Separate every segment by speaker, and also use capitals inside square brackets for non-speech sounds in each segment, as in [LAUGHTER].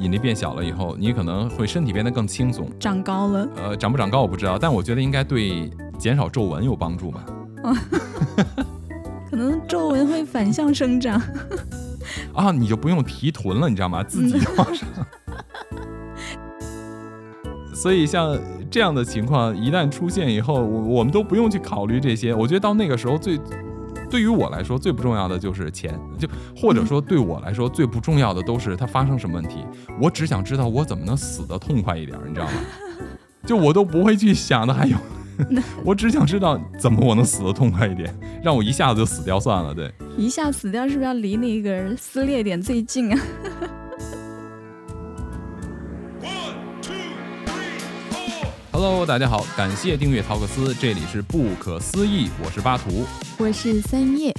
Speaker 1: 引力变小了以后，你可能会身体变得更轻松，
Speaker 2: 长高了。
Speaker 1: 呃，长不长高我不知道，但我觉得应该对减少皱纹有帮助吧。[LAUGHS]
Speaker 2: 可能皱纹会反向生长。[LAUGHS]
Speaker 1: 啊，你就不用提臀了，你知道吗？自己往上。[LAUGHS] 所以像这样的情况一旦出现以后，我我们都不用去考虑这些。我觉得到那个时候最，对于我来说最不重要的就是钱，就或者说对我来说最不重要的都是它发生什么问题。我只想知道我怎么能死得痛快一点，你知道吗？就我都不会去想的还有，[LAUGHS] 我只想知道怎么我能死得痛快一点，让我一下子就死掉算了。对，
Speaker 2: 一下死掉是不是要离那个撕裂点最近啊
Speaker 1: ？Hello，大家好，感谢订阅陶克斯，这里是不可思议，我是巴图，
Speaker 2: 我是三叶。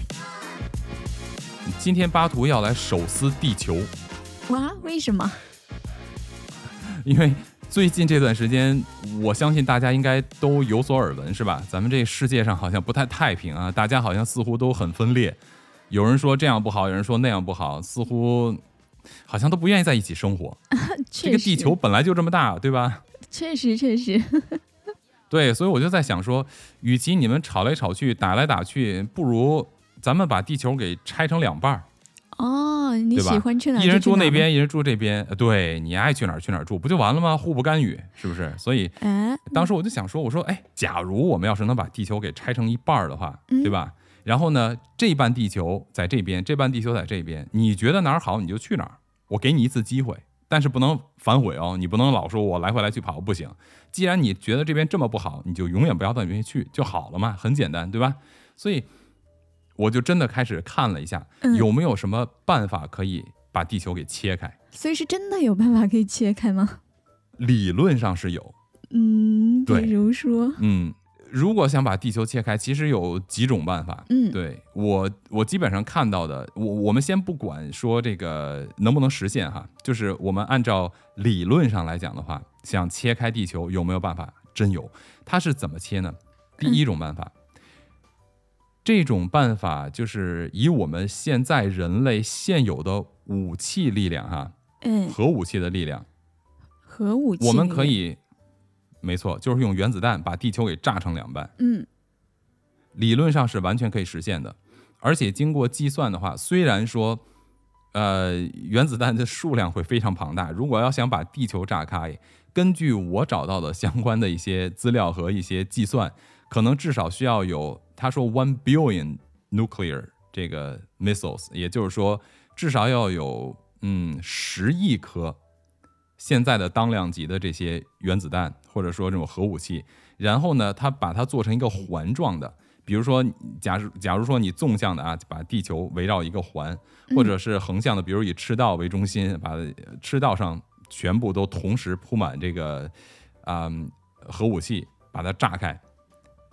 Speaker 1: 今天巴图要来手撕地球，
Speaker 2: 哇，为什么？
Speaker 1: 因为最近这段时间，我相信大家应该都有所耳闻，是吧？咱们这世界上好像不太太平啊，大家好像似乎都很分裂，有人说这样不好，有人说那样不好，似乎好像都不愿意在一起生活。[LAUGHS] 这个地球本来就这么大，对吧？
Speaker 2: 确实，确实，[LAUGHS]
Speaker 1: 对，所以我就在想说，与其你们吵来吵去、打来打去，不如咱们把地球给拆成两半儿。
Speaker 2: 哦，你喜欢去哪？
Speaker 1: 一人住那边，一人住这边。对你爱去哪儿去哪儿住，不就完了吗？互不干预，是不是？所以，当时我就想说，我说，哎，假如我们要是能把地球给拆成一半儿的话，对吧？然后呢，这半地球在这边，这半地球在这边，你觉得哪儿好，你就去哪儿。我给你一次机会。但是不能反悔哦，你不能老说我来回来去跑不行。既然你觉得这边这么不好，你就永远不要到那边去就好了嘛，很简单，对吧？所以我就真的开始看了一下，有没有什么办法可以把地球给切开。
Speaker 2: 所以是真的有办法可以切开吗？
Speaker 1: 理论上是有。
Speaker 2: 嗯，比如说，
Speaker 1: 嗯。如果想把地球切开，其实有几种办法。
Speaker 2: 嗯，
Speaker 1: 对我我基本上看到的，我我们先不管说这个能不能实现哈，就是我们按照理论上来讲的话，想切开地球有没有办法？真有。它是怎么切呢？第一种办法，这种办法就是以我们现在人类现有的武器力量哈，
Speaker 2: 嗯，
Speaker 1: 核武器的力量，
Speaker 2: 核武器，
Speaker 1: 我们可以。没错，就是用原子弹把地球给炸成两半。
Speaker 2: 嗯，
Speaker 1: 理论上是完全可以实现的，而且经过计算的话，虽然说，呃，原子弹的数量会非常庞大。如果要想把地球炸开，根据我找到的相关的一些资料和一些计算，可能至少需要有他说 one billion nuclear 这个 missiles，也就是说至少要有嗯十亿颗。现在的当量级的这些原子弹，或者说这种核武器，然后呢，它把它做成一个环状的，比如说，假如假如说你纵向的啊，把地球围绕一个环，或者是横向的，比如以赤道为中心，把赤道上全部都同时铺满这个啊核武器，把它炸开，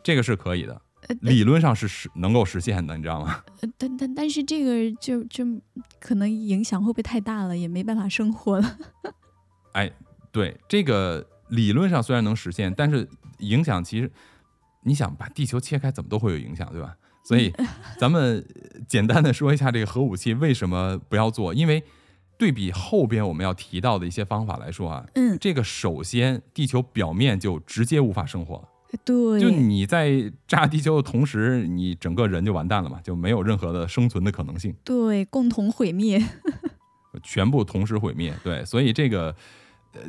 Speaker 1: 这个是可以的，理论上是实能够实现的，你知道吗？
Speaker 2: 但但但是这个就就可能影响会不会太大了，也没办法生活了。
Speaker 1: 哎，对这个理论上虽然能实现，但是影响其实，你想把地球切开，怎么都会有影响，对吧？所以 [LAUGHS] 咱们简单的说一下这个核武器为什么不要做，因为对比后边我们要提到的一些方法来说啊，
Speaker 2: 嗯，
Speaker 1: 这个首先地球表面就直接无法生活了，
Speaker 2: 对，
Speaker 1: 就你在炸地球的同时，你整个人就完蛋了嘛，就没有任何的生存的可能性，
Speaker 2: 对，共同毁灭。[LAUGHS]
Speaker 1: 全部同时毁灭，对，所以这个，呃，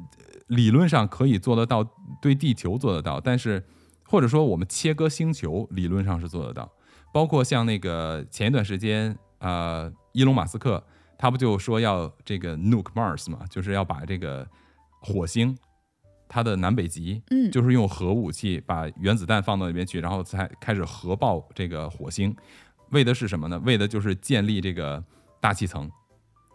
Speaker 1: 理论上可以做得到，对地球做得到，但是或者说我们切割星球，理论上是做得到，包括像那个前一段时间，呃，伊隆马斯克他不就说要这个 nuke Mars 嘛，就是要把这个火星它的南北极，
Speaker 2: 嗯，
Speaker 1: 就是用核武器把原子弹放到那边去，然后才开始核爆这个火星，为的是什么呢？为的就是建立这个大气层。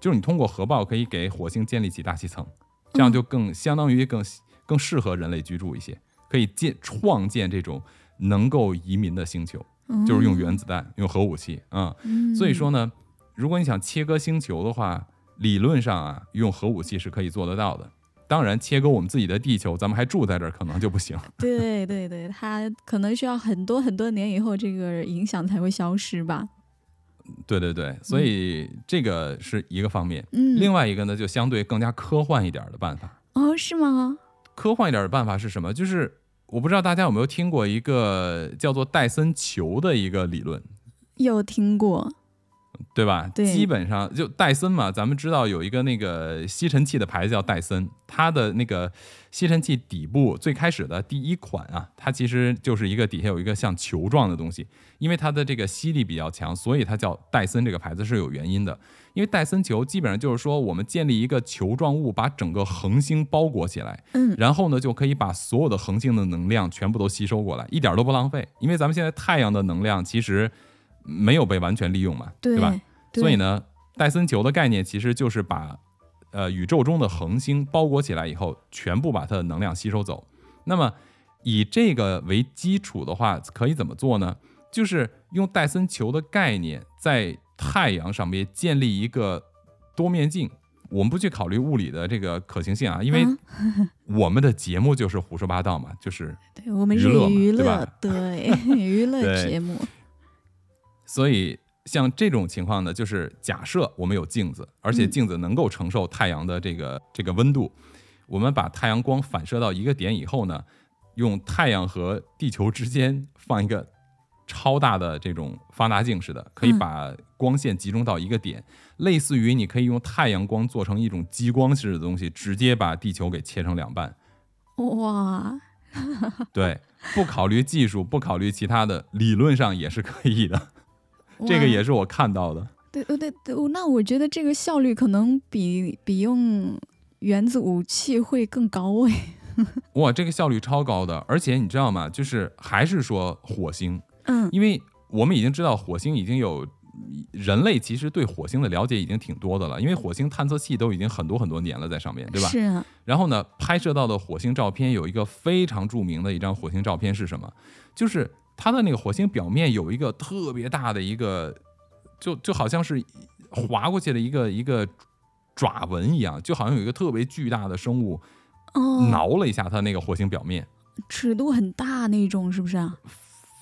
Speaker 1: 就是你通过核爆可以给火星建立起大气层，这样就更相当于更更适合人类居住一些，可以建创建这种能够移民的星球，就是用原子弹、用核武器啊。所以说呢，如果你想切割星球的话，理论上啊，用核武器是可以做得到的。当然，切割我们自己的地球，咱们还住在这儿，可能就不行。
Speaker 2: 对对对，它可能需要很多很多年以后，这个影响才会消失吧。
Speaker 1: 对对对，所以这个是一个方面。
Speaker 2: 嗯，
Speaker 1: 另外一个呢，就相对更加科幻一点的办法。
Speaker 2: 哦，是吗？
Speaker 1: 科幻一点的办法是什么？就是我不知道大家有没有听过一个叫做戴森球的一个理论。
Speaker 2: 有听过，
Speaker 1: 对吧？
Speaker 2: 对
Speaker 1: 基本上就戴森嘛，咱们知道有一个那个吸尘器的牌子叫戴森，它的那个吸尘器底部最开始的第一款啊，它其实就是一个底下有一个像球状的东西，因为它的这个吸力比较强，所以它叫戴森这个牌子是有原因的。因为戴森球基本上就是说，我们建立一个球状物，把整个恒星包裹起来，
Speaker 2: 嗯
Speaker 1: 然后呢就可以把所有的恒星的能量全部都吸收过来，一点都不浪费。因为咱们现在太阳的能量其实没有被完全利用嘛，
Speaker 2: 对
Speaker 1: 吧？
Speaker 2: 对
Speaker 1: 所以呢，戴森球的概念其实就是把呃宇宙中的恒星包裹起来以后，全部把它的能量吸收走。那么以这个为基础的话，可以怎么做呢？就是用戴森球的概念，在太阳上面建立一个多面镜。我们不去考虑物理的这个可行性啊，因为
Speaker 2: 嗯 [LAUGHS] [LAUGHS]
Speaker 1: 我们的节目就是胡说八道嘛，就是
Speaker 2: 对我们是
Speaker 1: 娱乐
Speaker 2: 娱乐，
Speaker 1: 对 [LAUGHS]
Speaker 2: 娱乐节目，
Speaker 1: 所以像这种情况呢，就是假设我们有镜子，而且
Speaker 2: 嗯
Speaker 1: 镜子能够承受太阳的这个这个温度，我们把太阳光反射到一个点以后呢，用太阳和地球之间放一个超大的这种放大镜似的，可以
Speaker 2: 嗯
Speaker 1: 把光线集中到一个点，类似于你可以用太阳光做成一种激光式的东西，直接把地球给切成两半。
Speaker 2: 哇，
Speaker 1: 对，不考虑技术，不考虑其他的，理论上也是可以的。这个也是我看到的。
Speaker 2: 对对对对，那我觉得这个效率可能比比用原子武器会更高哎。[LAUGHS]
Speaker 1: 哇，这个效率超高的，而且你知道吗？就是还是说火星，
Speaker 2: 嗯
Speaker 1: 因为我们已经知道火星已经有人类其实对火星的了解已经挺多的了，因为火星探测器都已经很多很多年了在上面，对吧？
Speaker 2: 是啊，
Speaker 1: 然后呢，拍摄到的火星照片有一个非常著名的一张火星照片是什么？就是它的那个火星表面有一个特别大的一个，就就好像是划过去的一个一个爪纹一样，就好像有一个特别巨大的生物
Speaker 2: 哦，
Speaker 1: 挠了一下它那个火星表面。
Speaker 2: 尺度很大那种，是不是啊？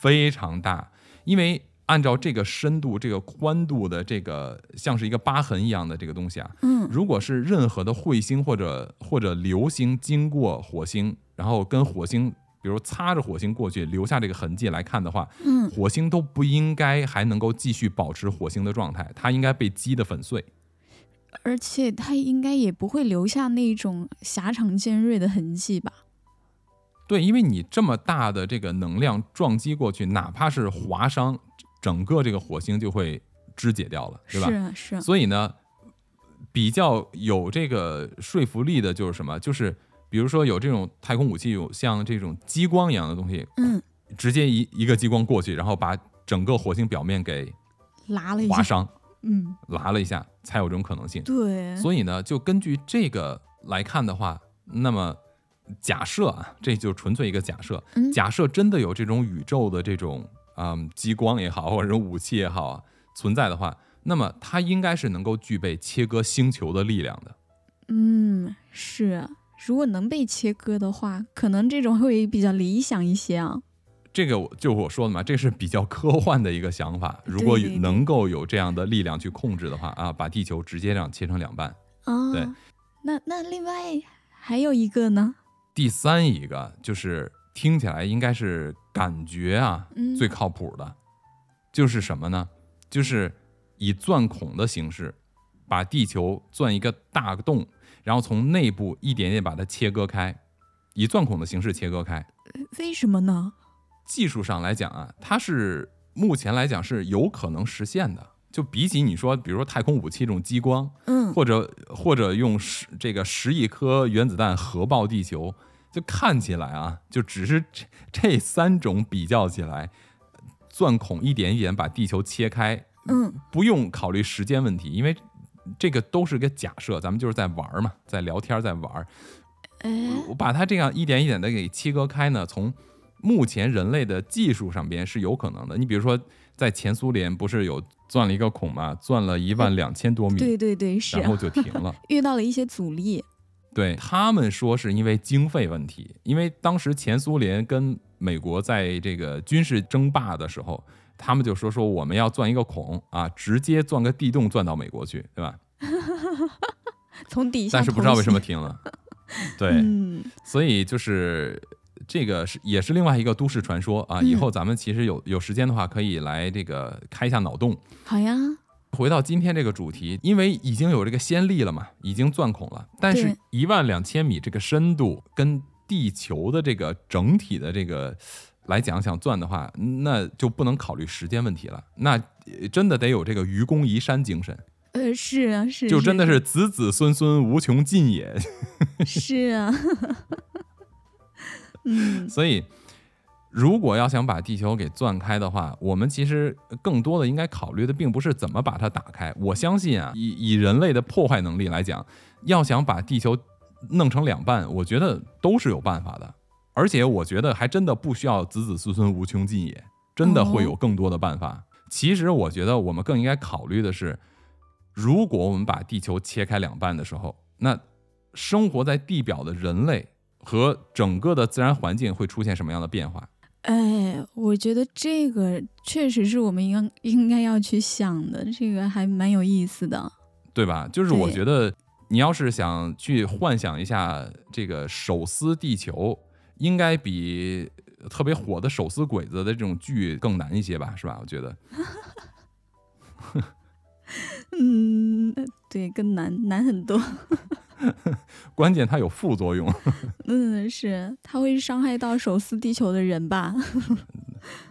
Speaker 1: 非常大，因为按照这个深度、这个宽度的这个像是一个疤痕一样的这个东西啊，
Speaker 2: 嗯
Speaker 1: 如果是任何的彗星或者或者流星经过火星，然后跟火星，比如擦着火星过去，留下这个痕迹来看的话，
Speaker 2: 嗯，
Speaker 1: 火星都不应该还能够继续保持火星的状态，它应该被击得粉碎。
Speaker 2: 而且它应该也不会留下那种狭长尖锐的痕迹吧？
Speaker 1: 对，因为你这么大的这个能量撞击过去，哪怕是划伤，整个这个火星就会肢解掉了，对吧？
Speaker 2: 是啊，是啊，
Speaker 1: 所以呢，比较有这个说服力的就是什么？就是比如说有这种太空武器，有像这种激光一样的东西，
Speaker 2: 嗯，
Speaker 1: 直接一一个激光过去，然后把整个火星表面给
Speaker 2: 拉了一下，
Speaker 1: 划伤、
Speaker 2: 嗯，
Speaker 1: 拉了一下，才有这种可能性。
Speaker 2: 对，
Speaker 1: 所以呢，就根据这个来看的话，那么假设啊，这就纯粹一个假设，
Speaker 2: 嗯
Speaker 1: 假设真的有这种宇宙的这种嗯激光也好，或者武器也好啊存在的话，那么它应该是能够具备切割星球的力量的。
Speaker 2: 嗯，是啊。如果能被切割的话，可能这种会比较理想一些啊。
Speaker 1: 这个我就我说的嘛，这是比较科幻的一个想法。[LAUGHS] 如果
Speaker 2: 对对对
Speaker 1: 能够有这样的力量去控制的话啊，把地球直接这样切成两半。
Speaker 2: 啊，
Speaker 1: 对，
Speaker 2: 那那另外还有一个呢？
Speaker 1: 第三一个就是听起来应该是感觉啊
Speaker 2: 嗯
Speaker 1: 最靠谱的，就是什么呢？就是以钻孔的形式把地球钻一个大洞，然后从内部一点点把它切割开，以钻孔的形式切割开。
Speaker 2: 为什么呢？
Speaker 1: 技术上来讲啊，它是目前来讲是有可能实现的。就比起你说，比如说太空武器这种激光，
Speaker 2: 嗯，
Speaker 1: 或者或者用十这个十亿颗原子弹核爆地球，就看起来啊，就只是这这三种比较起来，钻孔一点一点把地球切开，
Speaker 2: 嗯，
Speaker 1: 不用考虑时间问题，因为这个都是个假设，咱们就是在玩嘛，在聊天，在玩我把它这样一点一点的给切割开呢，从目前人类的技术上边是有可能的。你比如说，在前苏联不是有钻了一个孔嘛？钻了一万两千多米，
Speaker 2: 对对对，是啊
Speaker 1: 然后就停了。[LAUGHS]
Speaker 2: 遇到了一些阻力。
Speaker 1: 对他们说是因为经费问题，因为当时前苏联跟美国在这个军事争霸的时候，他们就说说我们要钻一个孔啊，直接钻个地洞钻到美国去，对吧？[LAUGHS]
Speaker 2: 从底下，
Speaker 1: 但是不知道为什么停了。[LAUGHS] 对，
Speaker 2: 嗯
Speaker 1: 所以就是这个是也是另外一个都市传说啊。以后咱们其实有有时间的话，可以来这个开一下脑洞。
Speaker 2: 好呀，
Speaker 1: 回到今天这个主题，因为已经有这个先例了嘛，已经钻孔了，但是
Speaker 2: 对
Speaker 1: 一万两千米这个深度跟地球的这个整体的这个来讲，想钻的话，那就不能考虑时间问题了，那呃真的得有这个愚公移山精神，
Speaker 2: 呃，是啊，是，啊
Speaker 1: 就真的是子子孙孙无穷尽也。
Speaker 2: 是啊，[LAUGHS] 嗯
Speaker 1: 所以，如果要想把地球给钻开的话，我们其实更多的应该考虑的，并不是怎么把它打开。我相信啊，以以人类的破坏能力来讲，要想把地球弄成两半，我觉得都是有办法的。而且我觉得还真的不需要子子孙孙无穷尽也，真的会有更多的办法。其实我觉得我们更应该考虑的是，如果我们把地球切开两半的时候，那生活在地表的人类和整个的自然环境会出现什么样的变化？
Speaker 2: 哎，我觉得这个确实是我们应应该要去想的，这个还蛮有意思的。
Speaker 1: 对吧？就是我觉得你要是想去幻想一下这个手撕地球，应该比特别火的手撕鬼子的这种剧更难一些吧？是吧？我觉得。
Speaker 2: 嗯，对，更难难很多。[LAUGHS]
Speaker 1: 关键它有副作用。[LAUGHS]
Speaker 2: 嗯，是，它会伤害到手撕地球的人吧？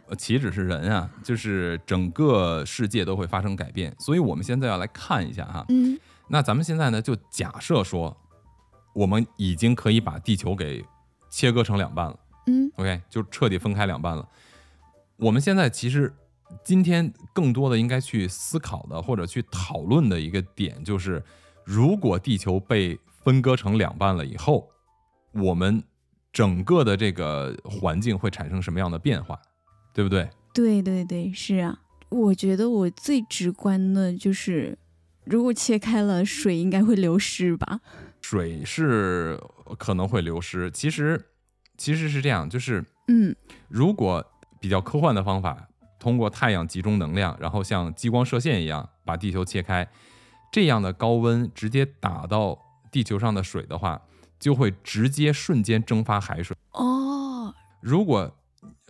Speaker 1: 呃 [LAUGHS] 岂止是人啊，就是整个世界都会发生改变。所以我们现在要来看一下哈。
Speaker 2: 嗯
Speaker 1: 那咱们现在呢，就假设说，我们已经可以把地球给切割成两半了。
Speaker 2: 嗯
Speaker 1: OK，就彻底分开两半了。我们现在其实今天更多的应该去思考的或者去讨论的一个点，就是如果地球被分割成两半了以后，我们整个的这个环境会产生什么样的变化，对不对？
Speaker 2: 对对对，是啊。我觉得我最直观的就是，如果切开了，水应该会流失吧？
Speaker 1: 水是可能会流失，其实其实是这样，就是
Speaker 2: 嗯
Speaker 1: 如果比较科幻的方法，通过太阳集中能量，然后像激光射线一样把地球切开，这样的高温直接打到地球上的水的话，就会直接瞬间蒸发海水。
Speaker 2: 哦，
Speaker 1: 如果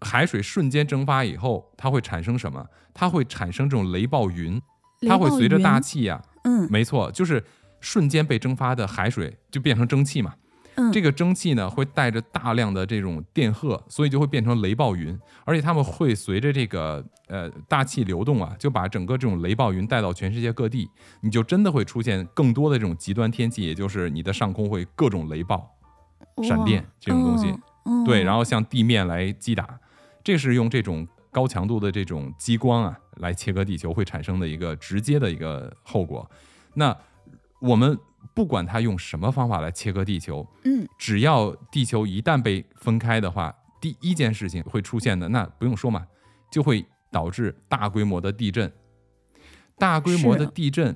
Speaker 1: 海水瞬间蒸发以后，它会产生什么？它会产生这种雷暴云，它会随着大气呀、
Speaker 2: 嗯
Speaker 1: 没错，就是瞬间被蒸发的海水就变成蒸汽嘛。
Speaker 2: 嗯，
Speaker 1: 这个蒸汽呢会带着大量的这种电荷，所以就会变成雷暴云，而且它们会随着这个呃大气流动啊，就把整个这种雷暴云带到全世界各地，你就真的会出现更多的这种极端天气，也就是你的上空会各种雷暴、闪电这种东西，
Speaker 2: 哦、
Speaker 1: 对，然
Speaker 2: 后
Speaker 1: 后向地面来击打，这是用这种高强度的这种激光啊来切割地球会产生的一个直接的一个后果。那我们不管它用什么方法来切割地球，
Speaker 2: 嗯
Speaker 1: 只要地球一旦被分开的话，第一件事情会出现的，那不用说嘛，就会导致大规模的地震。大规模的地震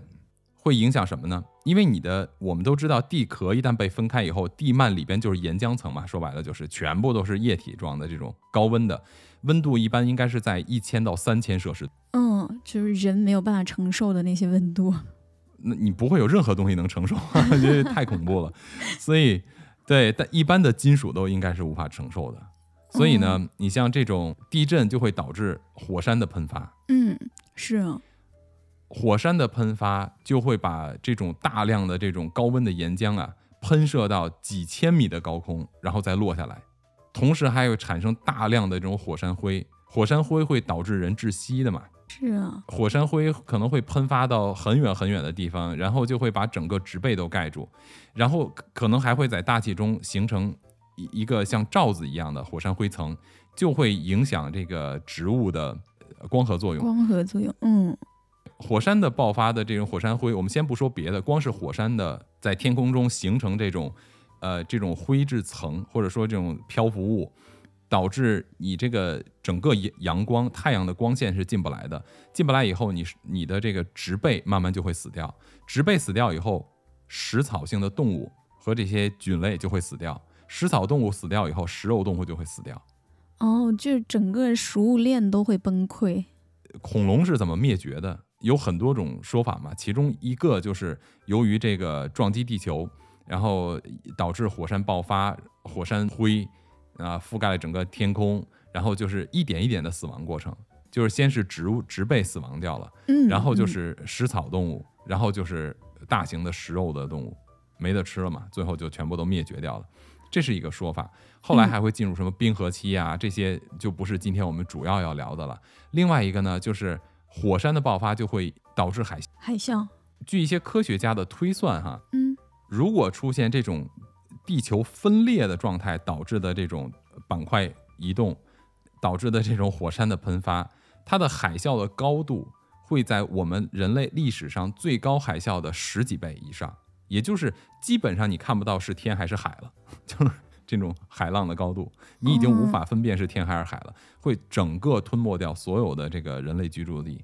Speaker 1: 会影响什么呢？因为你的我们都知道，地壳一旦被分开以后，地幔里边就是岩浆层嘛，说白了就是全部都是液体状的这种高温的，温度一般应该是在一千到三千摄氏度。
Speaker 2: 嗯，就是人没有办法承受的那些温度。
Speaker 1: 那你不会有任何东西能承受，[LAUGHS] 因为太恐怖了。所以，对，但一般的金属都应该是无法承受的。所以呢，你像这种地震就会导致火山的喷发，
Speaker 2: 嗯，是啊，
Speaker 1: 火山的喷发就会把这种大量的这种高温的岩浆啊喷射到几千米的高空，然后再落下来，同时还有产生大量的这种火山灰，火山灰会导致人窒息的嘛。
Speaker 2: 是啊，
Speaker 1: 火山灰可能会喷发到很远很远的地方，然后就会把整个植被都盖住，然后可能还会在大气中形成一一个像罩子一样的火山灰层，就会影响这个植物的光合作用。
Speaker 2: 光合作用。嗯
Speaker 1: 火山的爆发的这种火山灰，我们先不说别的，光是火山的在天空中形成这种呃这种灰质层，或者说这种漂浮物，导致你这个整个阳阳光太阳的光线是进不来的，进不来以后，你是你的这个植被慢慢就会死掉，植被死掉以后，食草性的动物和这些菌类就会死掉，食草动物死掉以后，食肉动物就会死掉。
Speaker 2: 哦，就整个食物链都会崩溃。
Speaker 1: 恐龙是怎么灭绝的？有很多种说法嘛，其中一个就是由于这个撞击地球，然后导致火山爆发，火山灰啊覆盖了整个天空，然后就是一点一点的死亡过程，就是先是植物植被死亡掉了，
Speaker 2: 嗯，
Speaker 1: 然后就
Speaker 2: 嗯
Speaker 1: 是食草动物，然后就是大型的食肉的动物，没得吃了嘛，最后就全部都灭绝掉了。这是一个说法，后来还会进入什么冰河期啊，这些就不是今天我们主要要聊的了。另外一个呢，就是火山的爆发就会导致海啸。
Speaker 2: 海啸，
Speaker 1: 据一些科学家的推算，哈，
Speaker 2: 嗯
Speaker 1: 如果出现这种地球分裂的状态导致的这种板块移动，导致的这种火山的喷发，它的海啸的高度会在我们人类历史上最高海啸的十几倍以上，也就是基本上你看不到是天还是海了，[LAUGHS] 就是这种海浪的高度，你已经无法分辨是天还是海了，会整个吞没掉所有的这个人类居住地，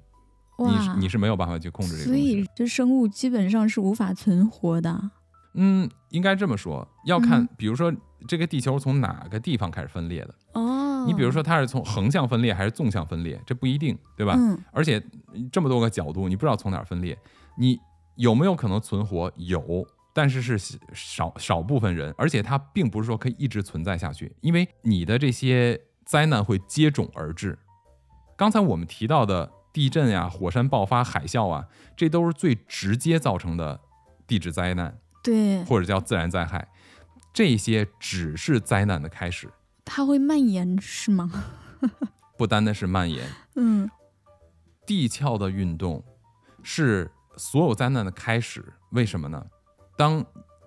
Speaker 1: 你，你是没有办法去控制这个
Speaker 2: 所。以这生物基本上是无法存活的。
Speaker 1: 嗯，应该这么说，要看
Speaker 2: 嗯，
Speaker 1: 比如说这个地球从哪个地方开始分裂的。
Speaker 2: 哦，
Speaker 1: 你比如说它是从横向分裂还是纵向分裂，这不一定，对吧？
Speaker 2: 嗯
Speaker 1: 而且这么多个角度，你不知道从哪儿分裂，你有没有可能存活？有，但是是少少部分人，而且它并不是说可以一直存在下去，因为你的这些灾难会接踵而至。刚才我们提到的地震呀、火山爆发、海啸啊，这都是最直接造成的地质灾难。
Speaker 2: 对，
Speaker 1: 或者叫自然灾害，这些只是灾难的开始，
Speaker 2: 它会蔓延是吗？[LAUGHS]
Speaker 1: 不单单是蔓延。
Speaker 2: 嗯
Speaker 1: 地壳的运动是所有灾难的开始，为什么呢？当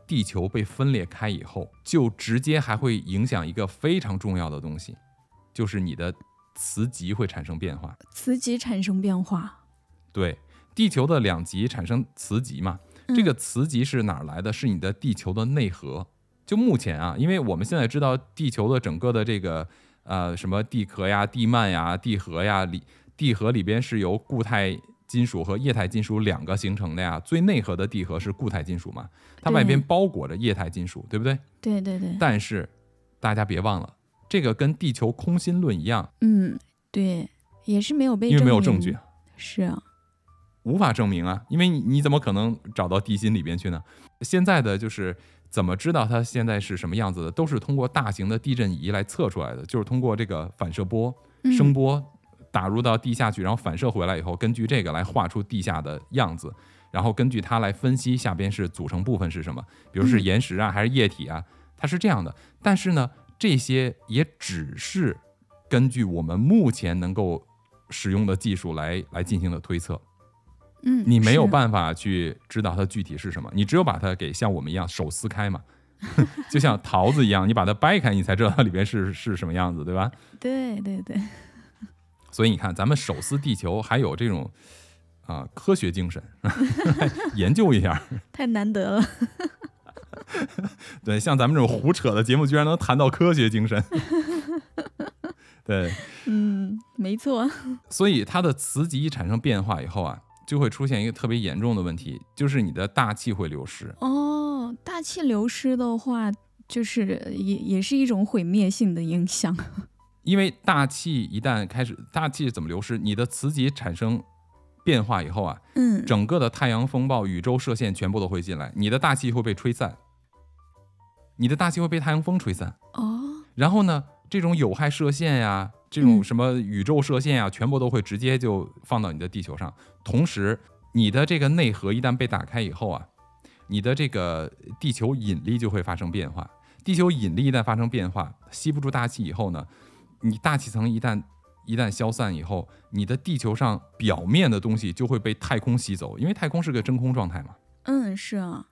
Speaker 1: 地球被分裂开以后，就直接还会影响一个非常重要的东西，就是你的磁极会产生变化。
Speaker 2: 磁极产生变化。
Speaker 1: 对，地球的两极产生磁极嘛，
Speaker 2: 嗯
Speaker 1: 这个磁极是哪儿来的？是你的地球的内核。就目前啊，因为我们现在知道地球的整个的这个呃什么地壳呀、地幔呀、地核呀里，地核里边是由固态金属和液态金属两个形成的呀。最内核的地核是固态金属嘛，它外边包裹着液态金属，对不对？
Speaker 2: 对对对，
Speaker 1: 但是大家别忘了，这个跟地球空心论一样，
Speaker 2: 嗯对，也是没有被
Speaker 1: 因为没有
Speaker 2: 证
Speaker 1: 证据。。
Speaker 2: 是啊，
Speaker 1: 无法证明啊，因为你你怎么可能找到地心里边去呢？现在的就是怎么知道它现在是什么样子的，都是通过大型的地震仪来测出来的，就是通过这个反射波、
Speaker 2: 嗯
Speaker 1: 声波打入到地下去，然后反射回来以后，根据这个来画出地下的样子，然后根据它来分析下边是组成部分是什么，比如是
Speaker 2: 嗯
Speaker 1: 岩石啊还是液体啊，它是这样的。但是呢，这些也只是根据我们目前能够使用的技术来来进行的推测。
Speaker 2: 嗯，
Speaker 1: 你没有办法去知道它具体是什么，你只有把它给像我们一样手撕开嘛，[LAUGHS] 就像桃子一样，你把它掰开，你才知道它里边是是什么样子，对吧？
Speaker 2: 对对对，
Speaker 1: 所以你看，咱们手撕地球还有这种啊、科学精神，[LAUGHS] 研究一下。
Speaker 2: 太难得了。[LAUGHS]
Speaker 1: 对，像咱们这种胡扯的节目，居然能谈到科学精神。对，
Speaker 2: 嗯，没错。
Speaker 1: 所以它的磁极产生变化以后啊，就会出现一个特别严重的问题，就是你的大气会流失。
Speaker 2: 哦，大气流失的话，就是也也是一种毁灭性的影响。[LAUGHS]
Speaker 1: 因为大气一旦开始，大气怎么流失？你的磁极产生变化以后啊，
Speaker 2: 嗯，
Speaker 1: 整个的太阳风暴、宇宙射线全部都会进来，你的大气会被吹散，你的大气会被太阳风吹散。
Speaker 2: 哦，
Speaker 1: 然后呢，这种有害射线呀，这种
Speaker 2: 嗯
Speaker 1: 什么宇宙射线啊，全部都会直接就放到你的地球上。同时，你的这个内核一旦被打开以后啊，你的这个地球引力就会发生变化。地球引力一旦发生变化，吸不住大气以后呢，你大气层一旦一旦消散以后，你的地球上表面的东西就会被太空吸走，因为太空是个真空状态嘛。
Speaker 2: 嗯，是啊，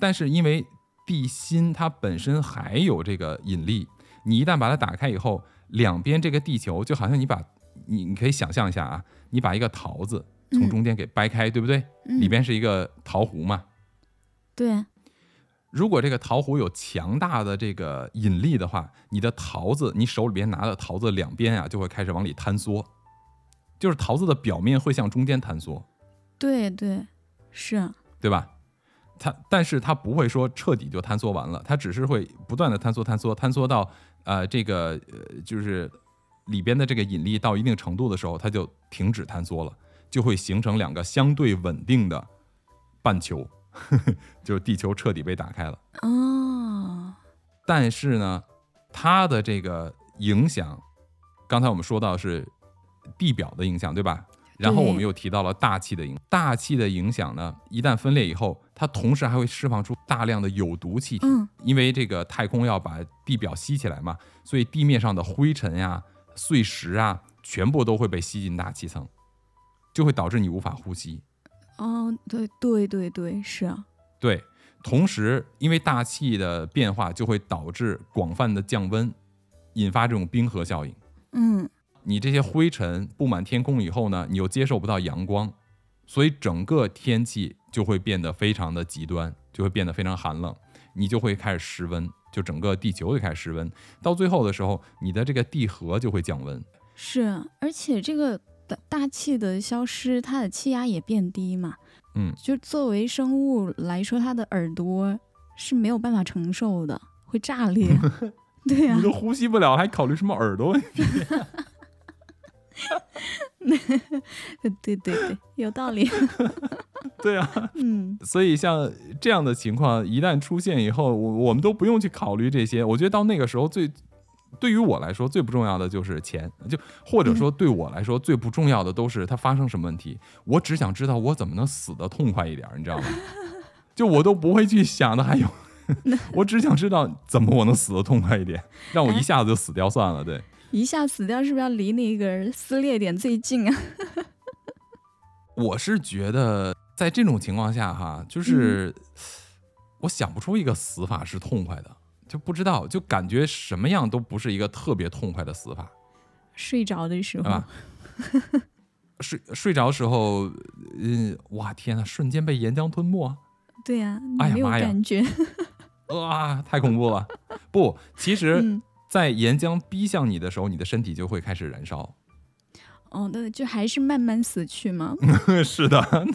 Speaker 1: 但是因为地心它本身还有这个引力，你一旦把它打开以后，两边这个地球就好像你把你你可以想象一下啊，你把一个桃子从中间给掰开，对不对？
Speaker 2: 嗯
Speaker 1: 里边是一个桃核嘛。
Speaker 2: 对，
Speaker 1: 如果这个桃核有强大的这个引力的话，你的桃子，你手里边拿的桃子两边啊就会开始往里坍缩，就是桃子的表面会向中间坍缩。
Speaker 2: 对对，是啊，
Speaker 1: 对吧？它，但是它不会说彻底就坍缩完了，它只是会不断的坍缩、坍缩、坍缩到呃这个呃就是里边的这个引力到一定程度的时候，它就停止坍缩了，就会形成两个相对稳定的半球，呵 [LAUGHS] 呵就是地球彻底被打开了。
Speaker 2: 哦，
Speaker 1: 但是呢，它的这个影响，刚才我们说到是地表的影响，对吧？然后我们又提到了大气的影，大气的影响呢，一旦分裂以后，它同时还会释放出大量的有毒气体，
Speaker 2: 嗯
Speaker 1: 因为这个太空要把地表吸起来嘛，所以地面上的灰尘呀、碎石啊，全部都会被吸进大气层，就会导致你无法呼吸。
Speaker 2: 哦，对对对对，是啊，
Speaker 1: 对，同时因为大气的变化就会导致广泛的降温，引发这种冰河效应。
Speaker 2: 嗯
Speaker 1: 你这些灰尘布满天空以后呢，你又接受不到阳光，所以整个天气就会变得非常的极端，就会变得非常寒冷，你就会开始失温，就整个地球就开始失温。到最后的时候，你的这个地核就会降温。
Speaker 2: 是啊，而且这个大大气的消失，它的气压也变低嘛。
Speaker 1: 嗯，
Speaker 2: 就作为生物来说，它的耳朵是没有办法承受的，会炸裂。[LAUGHS] 对呀、
Speaker 1: 你都呼吸不了，还考虑什么耳朵问题？[LAUGHS] [LAUGHS]
Speaker 2: 对对对，有道理。[LAUGHS]
Speaker 1: 对啊，[LAUGHS]
Speaker 2: 嗯
Speaker 1: 所以像这样的情况一旦出现以后，我我们都不用去考虑这些。我觉得到那个时候最，对于我来说最不重要的就是钱，就或者说对我来说最不重要的都是它发生什么问题。我只想知道我怎么能死得痛快一点儿，你知道吗？就我都不会去想的还有，我只想知道怎么我能死得痛快一点，让我一下子就死掉算了。对，[LAUGHS]
Speaker 2: 一下死掉是不是要离那个撕裂点最近啊？[LAUGHS]
Speaker 1: 我是觉得在这种情况下哈，就是我想不出一个死法是痛快的，就不知道，就感觉什么样都不是一个特别痛快的死法，
Speaker 2: 睡着的时候
Speaker 1: 对吧，？[LAUGHS] 睡睡着的时候，嗯，哇天呐，瞬间被岩浆吞没，
Speaker 2: 对呀、你没有
Speaker 1: 哎呀妈呀
Speaker 2: 感觉。
Speaker 1: 哇，太恐怖了！不，其实，
Speaker 2: 嗯，
Speaker 1: 在岩浆逼向你的时候，你的身体就会开始燃烧。
Speaker 2: 哦，那就还是慢慢死去吗。[LAUGHS]
Speaker 1: 是的，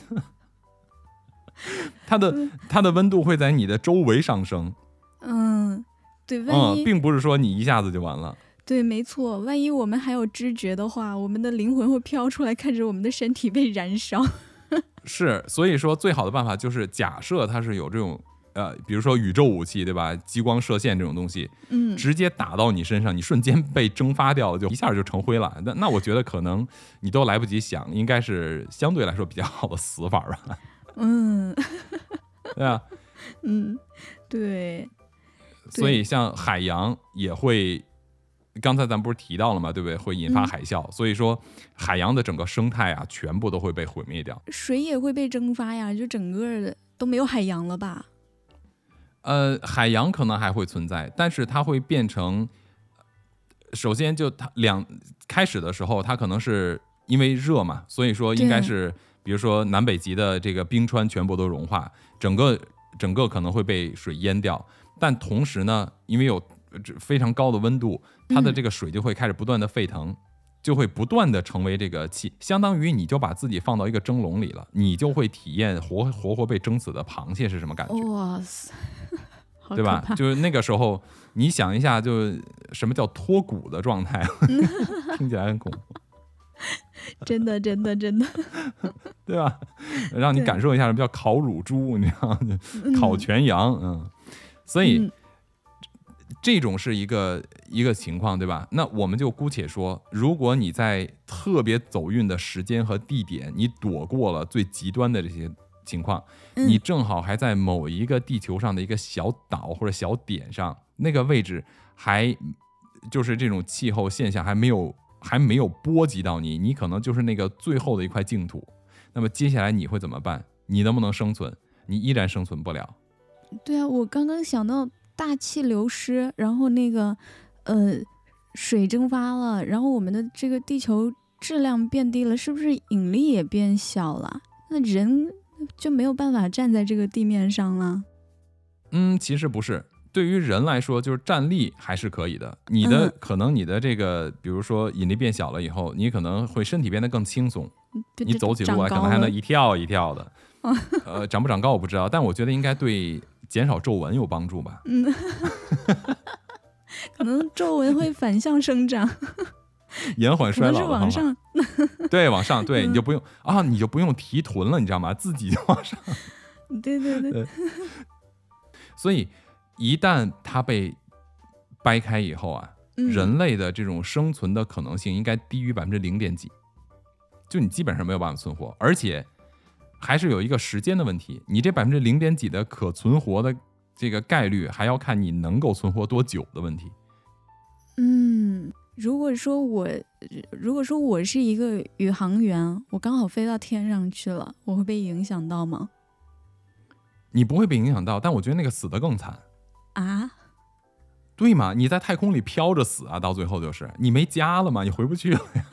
Speaker 1: [LAUGHS] 它的它的温度会在你的周围上升，
Speaker 2: 嗯，对，万
Speaker 1: 嗯，
Speaker 2: 一、
Speaker 1: 并不是说你一下子就完了。
Speaker 2: 对，没错，万一我们还有知觉的话，我们的灵魂会飘出来，看着我们的身体被燃烧。[LAUGHS]
Speaker 1: 是，所以说最好的办法就是假设它是有这种呃，比如说宇宙武器，对吧？激光射线这种东西，
Speaker 2: 嗯，
Speaker 1: 直接打到你身上，你瞬间被蒸发掉，就一下就成灰了。那那我觉得可能你都来不及想，应该是相对来说比较好的死法吧，[LAUGHS]
Speaker 2: 嗯 [LAUGHS]
Speaker 1: 对啊？
Speaker 2: 嗯，对，
Speaker 1: 所以像海洋也会，刚才咱不是提到了嘛，对不对？会引发
Speaker 2: 嗯
Speaker 1: 海啸，所以说海洋的整个生态啊，全部都会被毁灭掉。
Speaker 2: 水也会被蒸发呀，就整个的都没有海洋了吧？
Speaker 1: 呃，海洋可能还会存在，但是它会变成，首先就它两开始的时候，它可能是因为热嘛，所以说应该是，比如说南北极的这个冰川全部都融化，整个整个可能会被水淹掉，但同时呢，因为有呃这非常高的温度，它的
Speaker 2: 嗯
Speaker 1: 这个水就会开始不断的沸腾。就会不断的成为这个气，相当于你就把自己放到一个蒸笼里了，你就会体验活活活被蒸死的螃蟹是什么感觉。
Speaker 2: 哇塞，[LAUGHS]
Speaker 1: 对吧？就是那个时候，你想一下，就什么叫脱骨的状态，[LAUGHS] 听起来很恐怖，
Speaker 2: 真的，真的，真的，[LAUGHS]
Speaker 1: 对吧？让你感受一下什么叫烤乳猪，你知道吗？烤全羊，嗯，所以、
Speaker 2: 嗯
Speaker 1: 这种是一个一个情况，对吧？那我们就姑且说，如果你在特别走运的时间和地点，你躲过了最极端的这些情况，
Speaker 2: 嗯
Speaker 1: 你正好还在某一个地球上的一个小岛或者小点上，那个位置还就是这种气候现象还没有还没有波及到你，你可能就是那个最后的一块净土。那么接下来你会怎么办？你能不能生存？你依然生存不了。
Speaker 2: 对啊，我刚刚想到大气流失，然后那个呃水蒸发了，然后我们的这个地球质量变低了，是不是引力也变小了？那人就没有办法站在这个地面上了。
Speaker 1: 嗯，其实不是。对于人来说，就是站立还是可以的。你的、
Speaker 2: 嗯
Speaker 1: 可能你的这个，比如说引力变小了以后，你可能会身体变得更轻松，你走起路来可能还能一跳一跳的。[LAUGHS] 呃，长不长高我不知道，但我觉得应该对减少皱纹有帮助吧。
Speaker 2: 嗯 [LAUGHS] 可能皱纹会反向生长。
Speaker 1: 延缓衰老的方法。
Speaker 2: 往上，[LAUGHS]
Speaker 1: 对，往上，对，你就不用啊，你就不用提臀了，你知道吗？自己就往上。[LAUGHS]
Speaker 2: 对对对，
Speaker 1: 所以一旦它被掰开以后啊，人类的这种生存的可能性应该低于百分之零点几，就你基本上没有办法存活，而且还是有一个时间的问题。你这百分之零点几的可存活的这个概率，还要看你能够存活多久的问题。
Speaker 2: 嗯，如果说我如果说我是一个宇航员，我刚好飞到天上去了，我会被影响到吗？
Speaker 1: 你不会被影响到，但我觉得那个死的更惨
Speaker 2: 啊！
Speaker 1: 对嘛？你在太空里飘着死啊，到最后就是你没家了嘛？你回不去了呀。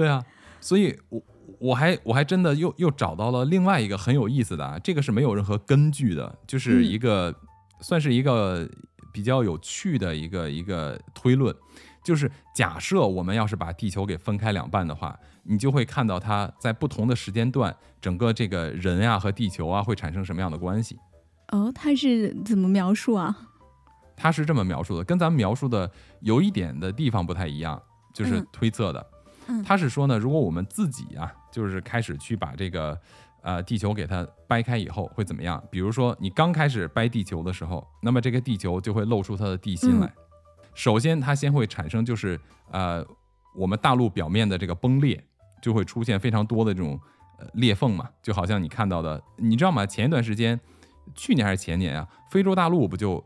Speaker 1: 对啊，所以我我还我还真的又又找到了另外一个很有意思的啊，这个是没有任何根据的，就是一个算是一个比较有趣的一个一个推论，就是假设我们要是把地球给分开两半的话。你就会看到它在不同的时间段，整个这个人呀和地球啊会产生什么样的关系？
Speaker 2: 哦，它是怎么描述啊？
Speaker 1: 它是这么描述的，跟咱们描述的有一点的地方不太一样，就是推测的。
Speaker 2: 嗯，
Speaker 1: 他是说呢，如果我们自己啊，就是开始去把这个呃地球给它掰开以后会怎么样？比如说你刚开始掰地球的时候，那么这个地球就会露出它的地心来。首先，它先会产生就是呃我们大陆表面的这个崩裂。就会出现非常多的这种呃裂缝嘛，就好像你看到的，你知道吗？前一段时间，去年还是前年啊，非洲大陆不就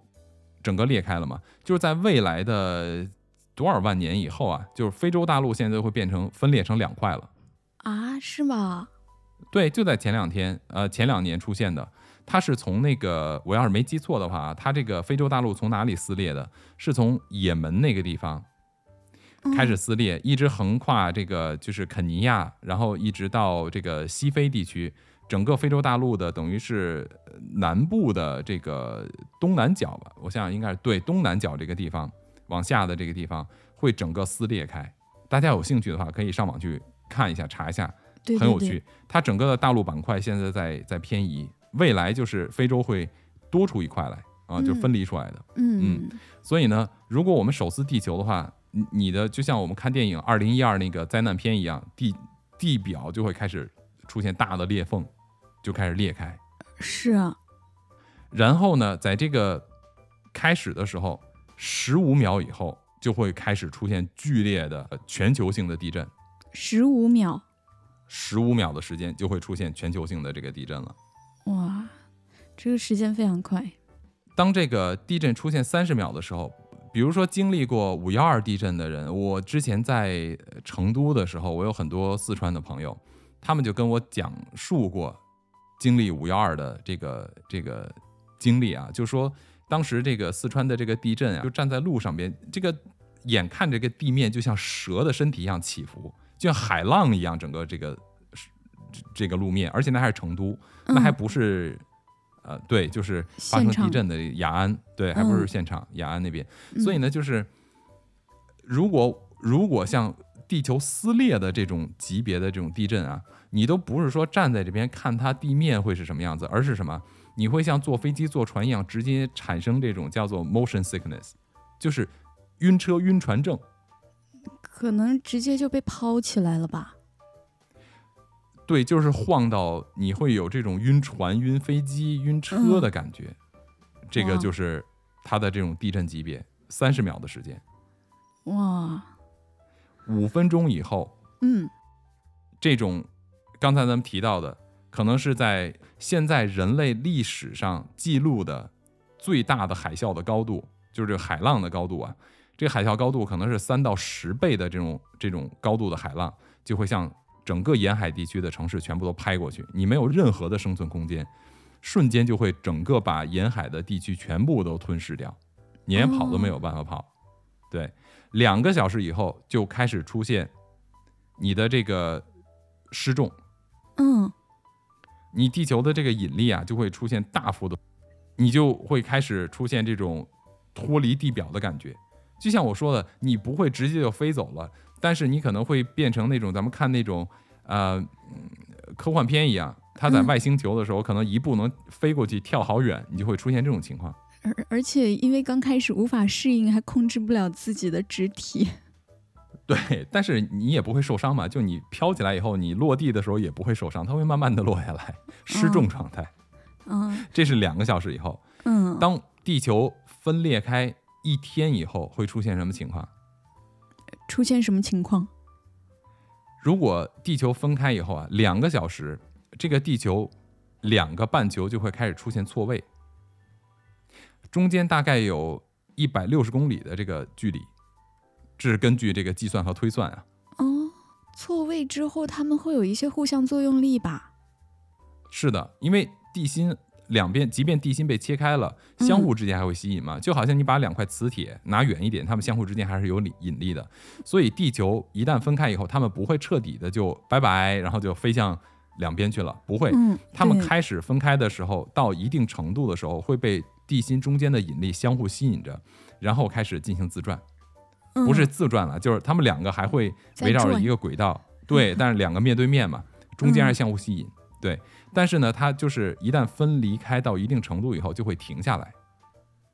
Speaker 1: 整个裂开了吗？就是在未来的多少万年以后啊，就是非洲大陆现在会变成分裂成两块了
Speaker 2: 啊？是吗？
Speaker 1: 对，就在前两天，呃，前两年出现的，它是从那个我要是没记错的话，它这个非洲大陆从哪里撕裂的？是从也门那个地方。开始撕裂，一直横跨这个就是肯尼亚，然后一直到这个西非地区，整个非洲大陆的等于是南部的这个东南角吧，我想想应该是对东南角这个地方往下的这个地方会整个撕裂开。大家有兴趣的话，可以上网去看一下，查一下，很有趣。它整个的大陆板块现在在在偏移，未来就是非洲会多出一块来啊，就分离出来的。
Speaker 2: 嗯
Speaker 1: 嗯，所以呢，如果我们手撕地球的话。你你的就像我们看电影《二零一二》那个灾难片一样，地地表就会开始出现大的裂缝，就开始裂开。
Speaker 2: 是啊。
Speaker 1: 然后呢，在这个开始的时候，十五秒以后就会开始出现剧烈的全球性的地震。
Speaker 2: 十五秒。
Speaker 1: 十五秒的时间就会出现全球性的这个地震了。
Speaker 2: 哇，这个时间非常快。
Speaker 1: 当这个地震出现三十秒的时候。比如说经历过五幺二地震的人，我之前在成都的时候，我有很多四川的朋友，他们就跟我讲述过经历五幺二的这个这个经历啊，就说当时这个四川的这个地震啊，就站在路上边，这个眼看这个地面就像蛇的身体一样起伏，就像海浪一样，整个这个这个路面，而且那还是成都，那还不是。呃，对，就是发生地震的雅安，对，还不是现场，雅安那边。所以呢，就是如果如果像地球撕裂的这种级别的这种地震啊，你都不是说站在这边看它地面会是什么样子，而是什么？你会像坐飞机、坐船一样，直接产生这种叫做 motion sickness，就是晕车、晕船症，
Speaker 2: 可能直接就被抛起来了吧。
Speaker 1: 对，就是晃到你会有这种晕船、晕飞机、晕车的感觉，这个就是它的这种地震级别，三十秒的时间，
Speaker 2: 哇，
Speaker 1: 五分钟以后，
Speaker 2: 嗯，
Speaker 1: 这种刚才咱们提到的，可能是在现在人类历史上记录的最大的海啸的高度，就是这个海浪的高度啊，这个海啸高度可能是三到十倍的这种这种高度的海浪，就会像。整个沿海地区的城市全部都拍过去，你没有任何的生存空间，瞬间就会整个把沿海的地区全部都吞噬掉，你连跑都没有办法跑。对，两个小时以后就开始出现你的这个失重，
Speaker 2: 嗯，
Speaker 1: 你地球的这个引力啊就会出现大幅度，你就会开始出现这种脱离地表的感觉，就像我说的，你不会直接就飞走了。但是你可能会变成那种咱们看那种呃科幻片一样，它在外星球的时候可能一步能飞过去跳好远，你就会出现这种情况。
Speaker 2: 而而且因为刚开始无法适应，还控制不了自己的肢体。
Speaker 1: 对，但是你也不会受伤嘛，就你飘起来以后，你落地的时候也不会受伤，它会慢慢的落下来，失重状态。
Speaker 2: 嗯
Speaker 1: 这是两个小时以后。
Speaker 2: 嗯，
Speaker 1: 当地球分裂开一天以后，会出现什么情况？
Speaker 2: 出现什么情况？
Speaker 1: 如果地球分开以后啊，两个小时，这个地球两个半球就会开始出现错位，中间大概有一百六十公里的这个距离，这是根据这个计算和推算啊。
Speaker 2: 哦，错位之后，它们会有一些互相作用力吧？
Speaker 1: 是的，因为地心两边，即便地心被切开了，
Speaker 2: 嗯
Speaker 1: 相互之间还会吸引嘛，就好像你把两块磁铁拿远一点，它们相互之间还是有引引力的。所以地球一旦分开以后，它们不会彻底的就拜拜，然后就飞向两边去了，不会。
Speaker 2: 嗯，
Speaker 1: 它们开始分开的时候，到一定程度的时候，会被地心中间的引力相互吸引着，然后开始进行自转，不是
Speaker 2: 嗯
Speaker 1: 自转了，就是他们两个还会围绕着一个轨道，对，但是两个面对面嘛，中间还是相互吸引，对。但是呢，它就是一旦分离开到一定程度以后，就会停下来，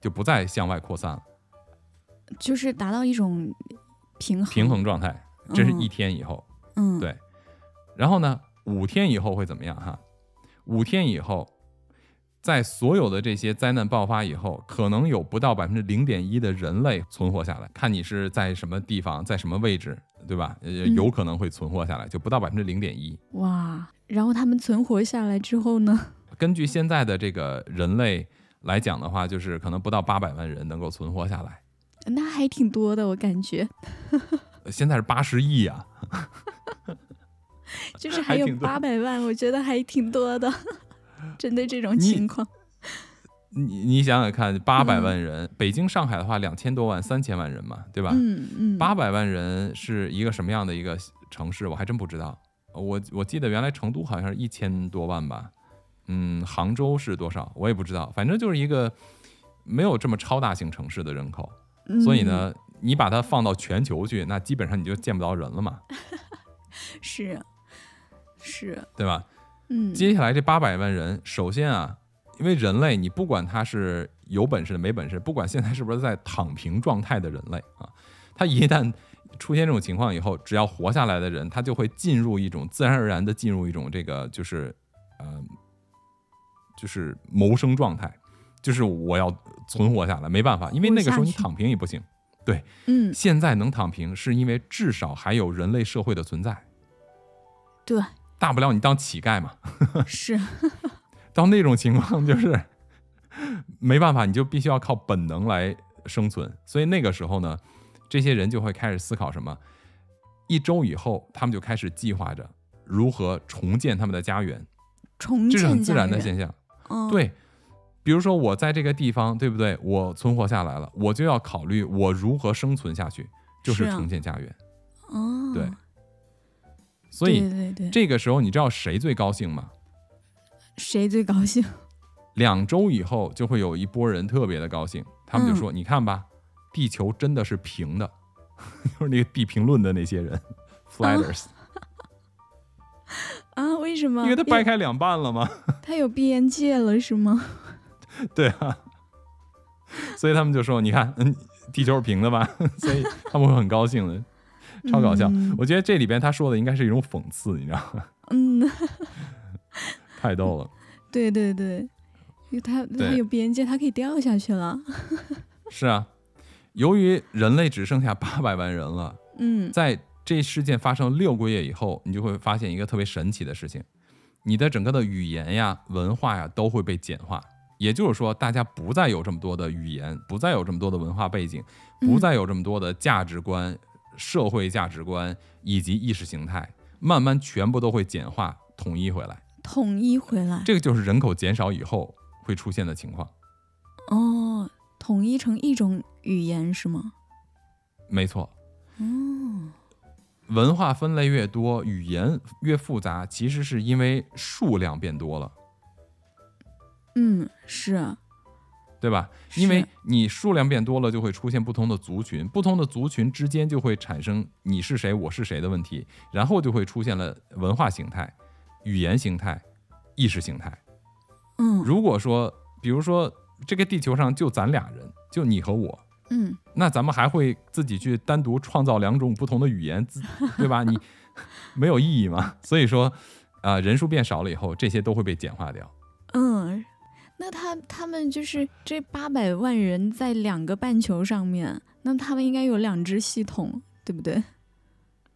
Speaker 1: 就不再向外扩散了，
Speaker 2: 就是达到一种平衡。
Speaker 1: 平衡状态。这是
Speaker 2: 嗯
Speaker 1: 一天以后，
Speaker 2: 嗯，
Speaker 1: 对然后呢，五天以后会怎么样哈？五天以后，在所有的这些灾难爆发以后，可能有不到百分之零点一的人类存活下来。看你是在什么地方，在什么位置，对吧？呃，有可能会存活下来，就不到百分之零点一。
Speaker 2: 哇，然后他们存活下来之后呢？[LAUGHS]
Speaker 1: 根据现在的这个人类来讲的话，就是可能不到八百万人能够存活下来。
Speaker 2: 那还挺多的，我感觉，
Speaker 1: 呃 [LAUGHS] 现在是八十亿啊，[LAUGHS]
Speaker 2: 就是还有八百万，我觉得还挺多的。针对这种情况，
Speaker 1: 你你想想看，八百万人，北京、上海的话两千多万、三千万人嘛，对吧？
Speaker 2: 嗯嗯，
Speaker 1: 八百万人是一个什么样的一个城市？我还真不知道。我我记得原来成都好像是一千多万吧，嗯，杭州是多少？我也不知道。反正就是一个没有这么超大型城市的人口，
Speaker 2: 嗯
Speaker 1: 所以呢，你把它放到全球去，那基本上你就见不到人了嘛，[LAUGHS]
Speaker 2: 是是，
Speaker 1: 对吧？
Speaker 2: 嗯，
Speaker 1: 接下来这八百万人，首先啊，因为人类你不管他是有本事的没本事，不管现在是不是在躺平状态的人类啊，[LAUGHS] 他一旦出现这种情况以后，只要活下来的人，他就会进入一种自然而然的进入一种这个就是呃就是谋生状态，就是我要存活下来，没办法，因为那个时候你躺平也不行。
Speaker 2: 对嗯，
Speaker 1: 现在能躺平，是因为至少还有人类社会的存在，
Speaker 2: 对，
Speaker 1: 大不了你当乞丐嘛。[LAUGHS] [LAUGHS]
Speaker 2: 是，
Speaker 1: 到那种情况就是没办法，你就必须要靠本能来生存。所以那个时候呢，这些人就会开始思考什么？一周以后，他们就开始计划着如何重建他们的家园，
Speaker 2: 重
Speaker 1: 这是很自然的现象。
Speaker 2: 嗯，
Speaker 1: 对，比如说我在这个地方，对不对？我存活下来了，我就要考虑我如何生存下去，就是重建家园。
Speaker 2: 哦，
Speaker 1: 对所以
Speaker 2: 对对对，
Speaker 1: 这个时候，你知道谁最高兴吗？
Speaker 2: 谁最高兴？
Speaker 1: 两周以后就会有一波人特别的高兴，他们就
Speaker 2: 嗯
Speaker 1: 说：“你看吧，地球真的是平的。[LAUGHS] ”就是那个地评论的那些人，[LAUGHS] flatters，、
Speaker 2: 啊？为什么？
Speaker 1: 因为它掰开两半了吗。[LAUGHS]
Speaker 2: 它有边界了是吗？
Speaker 1: 对啊，所以他们就说：“你看，嗯，地球是平的吧？”所以他们会很高兴的，[LAUGHS] 超搞笑。
Speaker 2: 嗯
Speaker 1: 我觉得这里边他说的应该是一种讽刺，你知道吗？
Speaker 2: 嗯，[LAUGHS]
Speaker 1: 太逗了。
Speaker 2: 对对对，因为它它
Speaker 1: 对
Speaker 2: 有边界，他可以掉下去了。[LAUGHS]
Speaker 1: 是啊，由于人类只剩下八百万人了，
Speaker 2: 嗯
Speaker 1: 在这事件发生六个月以后，你就会发现一个特别神奇的事情，你的整个的语言呀、文化呀都会被简化。也就是说，大家不再有这么多的语言，不再有这么多的文化背景，不再有这么多的价值观、社会价值观以及意识形态，慢慢全部都会简化、统一回来。
Speaker 2: 统一回来。
Speaker 1: 这个就是人口减少以后会出现的情况。
Speaker 2: 哦，统一成一种语言是吗？
Speaker 1: 没错，
Speaker 2: 哦，
Speaker 1: 文化分类越多，语言越复杂，其实是因为数量变多了。
Speaker 2: 嗯，是啊，
Speaker 1: 对吧？因为你数量变多了，就会出现不同的族群，不同的族群之间就会产生你是谁，我是谁的问题，然后就会出现了文化形态、语言形态、意识形态。
Speaker 2: 嗯
Speaker 1: 如果说，比如说这个地球上就咱俩人，就你和我，
Speaker 2: 嗯
Speaker 1: 那咱们还会自己去单独创造两种不同的语言，自对吧？[LAUGHS] 你没有意义嘛。所以说，啊、人数变少了以后，这些都会被简化掉。
Speaker 2: 嗯，那他他们就是这八百万人在两个半球上面，那他们应该有两只系统，对不对？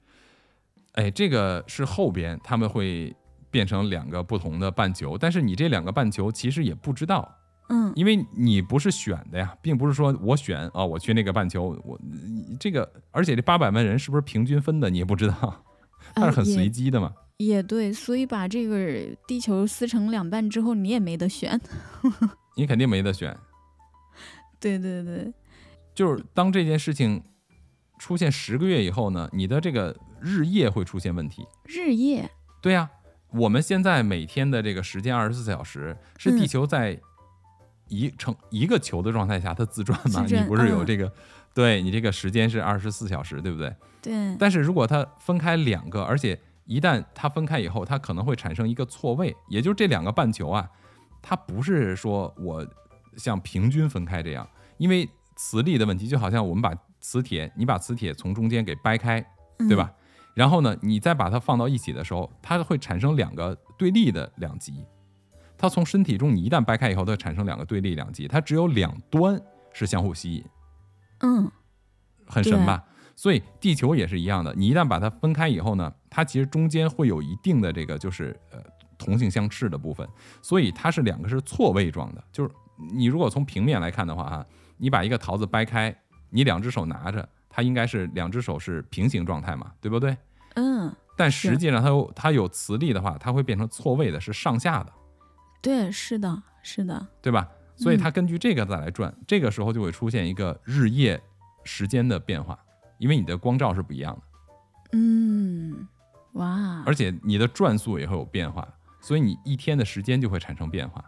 Speaker 2: [LAUGHS]
Speaker 1: 哎，这个是后边他们会变成两个不同的半球，但是你这两个半球其实也不知道，
Speaker 2: 嗯
Speaker 1: 因为你不是选的呀，并不是说我选啊，我去那个半球，我你这个，而且这八百万人是不是平均分的，你也不知道，[LAUGHS] 它是很随机的嘛。
Speaker 2: 也对，所以把这个地球撕成两半之后，你也没得选。[LAUGHS]
Speaker 1: 你肯定没得选。
Speaker 2: 对对对，
Speaker 1: 就是当这件事情出现十个月以后呢，你的这个日夜会出现问题。
Speaker 2: 日夜，
Speaker 1: 对呀、我们现在每天的这个时间二十四小时，是
Speaker 2: 嗯
Speaker 1: 地球在一成一个球的状态下它自转嘛？
Speaker 2: 转
Speaker 1: 你不是有
Speaker 2: 嗯
Speaker 1: 这个？对你这个时间是二十四小时，对不对？
Speaker 2: 对，
Speaker 1: 但是如果它分开两个，而且一旦它分开以后，它可能会产生一个错位，也就是这两个半球啊，它不是说我像平均分开这样，因为磁力的问题，就好像我们把磁铁，你把磁铁从中间给掰开，对吧？然后呢，你再把它放到一起的时候，它会产生两个对立的两极。它从身体中你一旦掰开以后，它会产生两个对立两极，它只有两端是相互吸引。
Speaker 2: 嗯？嗯，
Speaker 1: 很神吧？所以地球也是一样的，你一旦把它分开以后呢，它其实中间会有一定的这个就是呃同性相斥的部分，所以它是两个是错位状的。就是你如果从平面来看的话啊，你把一个桃子掰开，你两只手拿着，它应该是两只手是平行状态嘛，对不对？
Speaker 2: 嗯，
Speaker 1: 但实际上它有它有磁力的话，它会变成错位的，是上下的，
Speaker 2: 对，是的，是的，
Speaker 1: 对吧？所以它根据这个再来转，这个时候就会出现一个日夜时间的变化，因为你的光照是不一样的。
Speaker 2: 嗯，哇，
Speaker 1: 而且你的转速也会有变化，所以你一天的时间就会产生变化。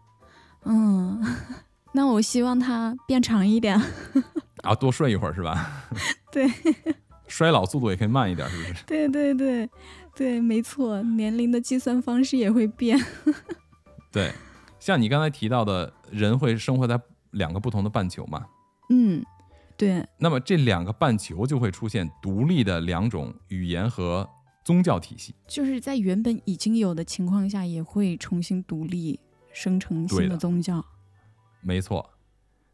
Speaker 1: [LAUGHS]
Speaker 2: 嗯，[LAUGHS] 那我希望它变长一点。[LAUGHS]
Speaker 1: 啊，多睡一会儿是吧？
Speaker 2: 对，
Speaker 1: 衰老速度也可以慢一点，是不是？
Speaker 2: 对对对对，没错，年龄的计算方式也会变。
Speaker 1: 对，像你刚才提到的，人会生活在两个不同的半球嘛，
Speaker 2: 嗯，对，
Speaker 1: 那么这两个半球就会出现独立的两种语言和宗教体系。
Speaker 2: 就是在原本已经有的情况下，也会重新独立生成新
Speaker 1: 的
Speaker 2: 的宗教。
Speaker 1: 没错，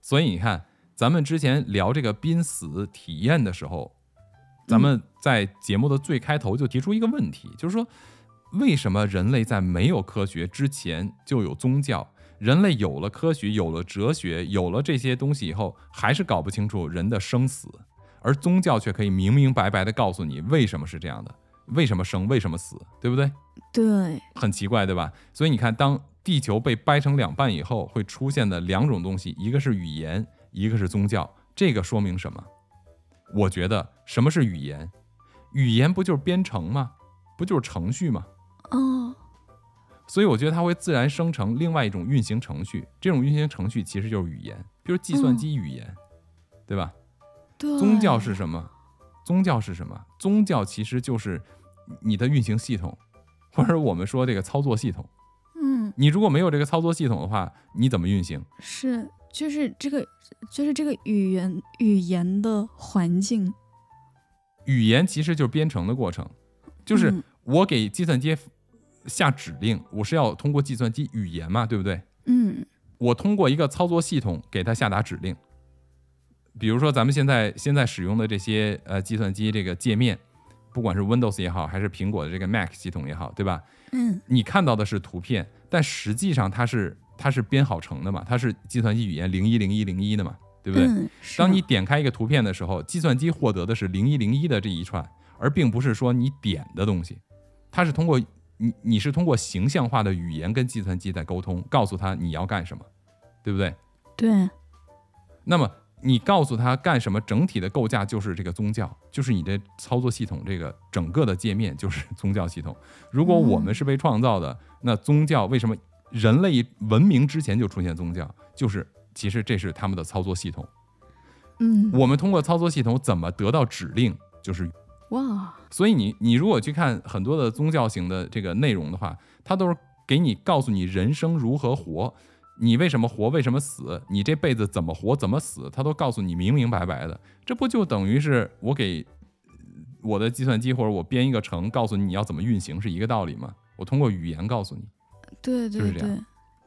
Speaker 1: 所以你看，咱们之前聊这个濒死体验的时候，咱们在节目的最开头就提出一个问题，就是说，为什么人类在没有科学之前就有宗教？人类有了科学，有了哲学，有了这些东西以后，还是搞不清楚人的生死，而宗教却可以明明白白的告诉你为什么是这样的，为什么生，为什么死，对不对？
Speaker 2: 对，
Speaker 1: 很奇怪，对吧？所以你看，当地球被掰成两半以后，会出现的两种东西，一个是语言，一个是宗教。这个说明什么？我觉得什么是语言？语言不就是编程吗？不就是程序吗？
Speaker 2: 哦，
Speaker 1: 所以我觉得它会自然生成另外一种运行程序，这种运行程序其实就是语言，比如计算机语言，对吧？
Speaker 2: 对，
Speaker 1: 宗教是什么？宗教是什么？宗教其实就是你的运行系统，或者我们说这个操作系统。
Speaker 2: 嗯，
Speaker 1: 你如果没有这个操作系统的话，你怎么运行？
Speaker 2: 是，就是这个，就是这个语言语言的环境，
Speaker 1: 语言其实就是编程的过程，就是
Speaker 2: 嗯
Speaker 1: 我给计算机下指令，我是要通过计算机语言嘛，对不对？
Speaker 2: 嗯
Speaker 1: 我通过一个操作系统给它下达指令，比如说咱们现在现在使用的这些呃计算机这个界面，不管是 Windows 也好，还是苹果的这个 Mac 系统也好，对吧？
Speaker 2: 嗯
Speaker 1: 你看到的是图片，但实际上它是它是编好成的嘛，它是计算机语言零一零一零一的嘛，对不对？
Speaker 2: 嗯，
Speaker 1: 当你点开一个图片的时候，计算机获得的是零一零一的这一串，而并不是说你点的东西，它是通过你你是通过形象化的语言跟计算机在沟通，告诉他你要干什么，对不对？
Speaker 2: 对，
Speaker 1: 那么你告诉他干什么，整体的构架就是这个宗教，就是你的操作系统，这个整个的界面就是 [LAUGHS] 宗教系统。如果我们是被创造的，那宗教为什么人类文明之前就出现宗教？就是其实这是他们的操作系统。
Speaker 2: 嗯
Speaker 1: 我们通过操作系统怎么得到指令，就是
Speaker 2: 哇，
Speaker 1: 所以你你如果去看很多的宗教型的这个内容的话，它都是给你告诉你人生如何活。你为什么活，为什么死，你这辈子怎么活，怎么死，它都告诉你明明白白的。这不就等于是我给我的计算机或者我编一个程，告诉你你要怎么运行是一个道理吗？我通过语言告诉你。
Speaker 2: 对对对，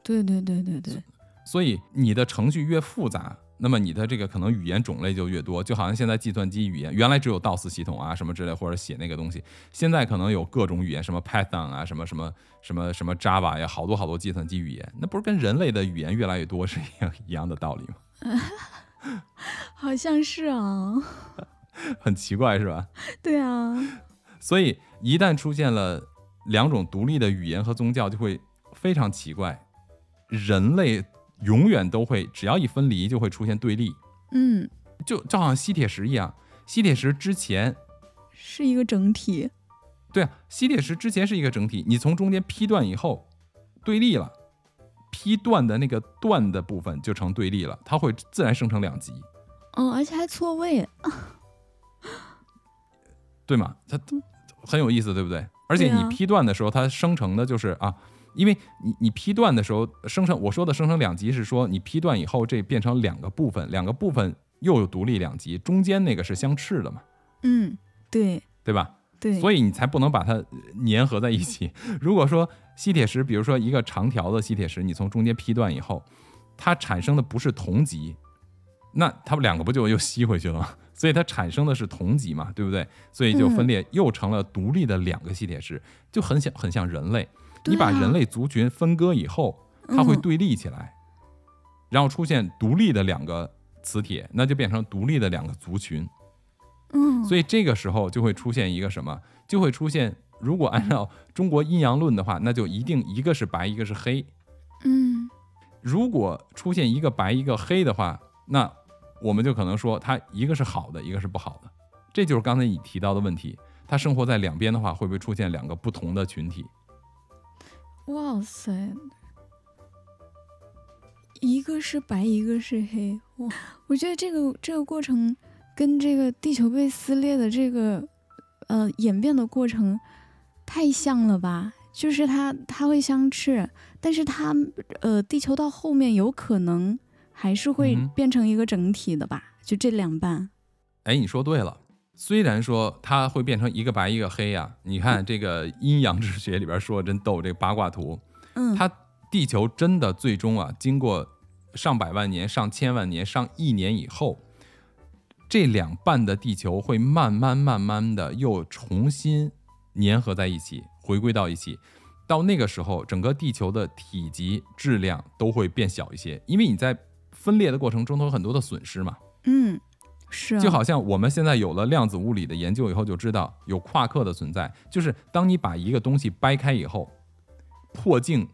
Speaker 2: 对对对对对。
Speaker 1: 所以你的程序越复杂。那么你的这个可能语言种类就越多，就好像现在计算机语言原来只有 DOS 系统啊什么之类，或者写那个东西，现在可能有各种语言，什么 Python 啊，什么什么什么什么 Java 呀，好多好多计算机语言，那不是跟人类的语言越来越多是一样一样的道理吗？[LAUGHS]
Speaker 2: 好像是啊，[LAUGHS]
Speaker 1: 很奇怪是吧？[LAUGHS]
Speaker 2: 对啊，
Speaker 1: 所以一旦出现了两种独立的语言和宗教，就会非常奇怪，人类。永远都会，只要一分离就会出现对立。
Speaker 2: 嗯，
Speaker 1: 就就好像吸铁石一样，吸铁石之前
Speaker 2: 是一个整体。
Speaker 1: 对啊，吸铁石之前是一个整体，你从中间劈断以后，对立了，劈断的那个断的部分就成对立了，它会自然生成两极。
Speaker 2: 嗯，而且还错位，
Speaker 1: 对吗？它很有意思，对不对？而且你劈断的时候，它生成的就是啊。因为你你劈断的时候生成，我说的生成两极是说你劈断以后这变成两个部分，两个部分又有独立两极，中间那个是相斥的嘛？
Speaker 2: 嗯，对，
Speaker 1: 对吧？
Speaker 2: 对，
Speaker 1: 所以你才不能把它粘合在一起。[LAUGHS] 如果说吸铁石，比如说一个长条的吸铁石，你从中间劈断以后，它产生的不是同极，那它们两个不就又吸回去了吗？[LAUGHS] 所以它产生的是同极嘛，对不对？所以就分裂又成了独立的两个吸铁石，就很像很像人类。你把人类族群分割以后，它会对立起来，然后出现独立的两个磁铁，那就变成独立的两个族群。
Speaker 2: 嗯，
Speaker 1: 所以这个时候就会出现一个什么？就会出现，如果按照中国阴阳论的话，那就一定一个是白，一个是黑。
Speaker 2: 嗯，
Speaker 1: 如果出现一个白一个黑的话，那我们就可能说它一个是好的，一个是不好的。这就是刚才你提到的问题，它生活在两边的话，会不会出现两个不同的群体？
Speaker 2: 哇塞，一个是白，一个是黑，哇！我觉得这个这个过程跟这个地球被撕裂的这个呃演变的过程太像了吧？就是它它会相斥，但是它呃地球到后面有可能还是会变成一个整体的吧？就这两半。
Speaker 1: 哎，你说对了。虽然说它会变成一个白一个黑呀，你看这个阴阳之学里边说的真逗，这个八卦图，
Speaker 2: 嗯，
Speaker 1: 它地球真的最终啊，经过上百万年、上千万年、上亿年以后，这两半的地球会慢慢慢慢的又重新粘合在一起，回归到一起。到那个时候，整个地球的体积、质量都会变小一些，因为你在分裂的过程中都有很多的损失嘛，
Speaker 2: 嗯。是，
Speaker 1: 就好像我们现在有了量子物理的研究以后，就知道有夸克的存在。就是当你把一个东西掰开以后，破镜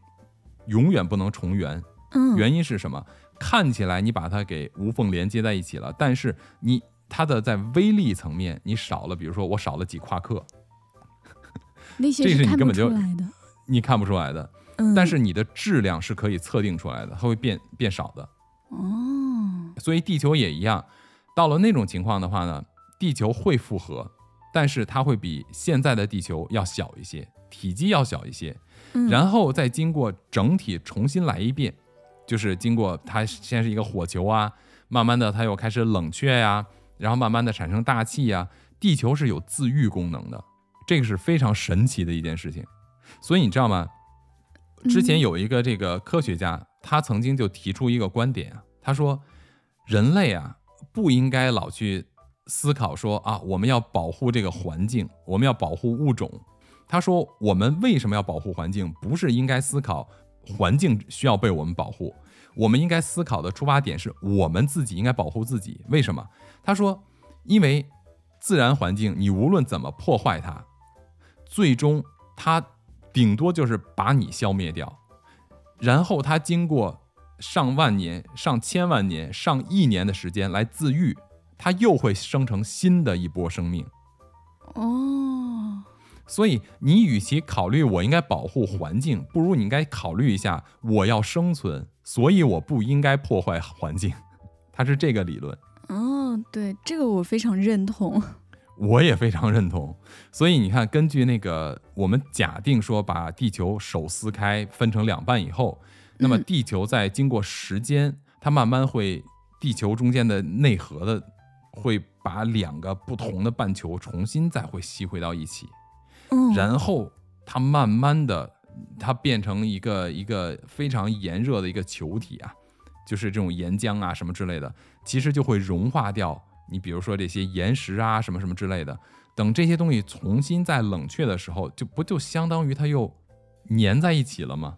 Speaker 1: 永远不能重圆。
Speaker 2: 嗯，
Speaker 1: 原因是什么？看起来你把它给无缝连接在一起了，但是你它的在微粒层面你少了，比如说我少了几夸克，
Speaker 2: 那些
Speaker 1: 是你根本就你
Speaker 2: 看
Speaker 1: 不出来的。
Speaker 2: 嗯，
Speaker 1: 但是你的质量是可以测定出来的，它会变变少的。
Speaker 2: 哦，
Speaker 1: 所以地球也一样。到了那种情况的话呢，地球会复合，但是它会比现在的地球要小一些，体积要小一些，然后再经过整体重新来一遍，就是经过它先是一个火球啊，慢慢的它又开始冷却呀，然后慢慢的产生大气呀，地球是有自愈功能的，这个是非常神奇的一件事情。所以你知道吗？之前有一个这个科学家，他曾经就提出一个观点啊，他说人类啊。不应该老去思考说啊，我们要保护这个环境，我们要保护物种。他说，我们为什么要保护环境？不是应该思考环境需要被我们保护，我们应该思考的出发点是我们自己应该保护自己。为什么？他说，因为自然环境你无论怎么破坏它，最终它顶多就是把你消灭掉，然后它经过。上万年、上千万年、上亿年的时间来自愈，它又会生成新的一波生命。
Speaker 2: 哦，
Speaker 1: 所以你与其考虑我应该保护环境，不如你应该考虑一下我要生存，所以我不应该破坏环境。[LAUGHS] 它是这个理论。
Speaker 2: 哦，对，这个我非常认同。[LAUGHS]
Speaker 1: 我也非常认同。所以你看，根据那个我们假定说把地球手撕开分成两半以后。那么
Speaker 2: 嗯
Speaker 1: 地球在经过时间，它慢慢会地球中间的内核的会把两个不同的半球重新再会吸回到一起，
Speaker 2: 嗯，
Speaker 1: 然后它慢慢的它变成一个一个非常炎热的一个球体啊，就是这种岩浆啊什么之类的，其实就会融化掉你比如说这些岩石啊什么什么之类的。等这些东西重新再冷却的时候，就不就相当于它又粘在一起了吗？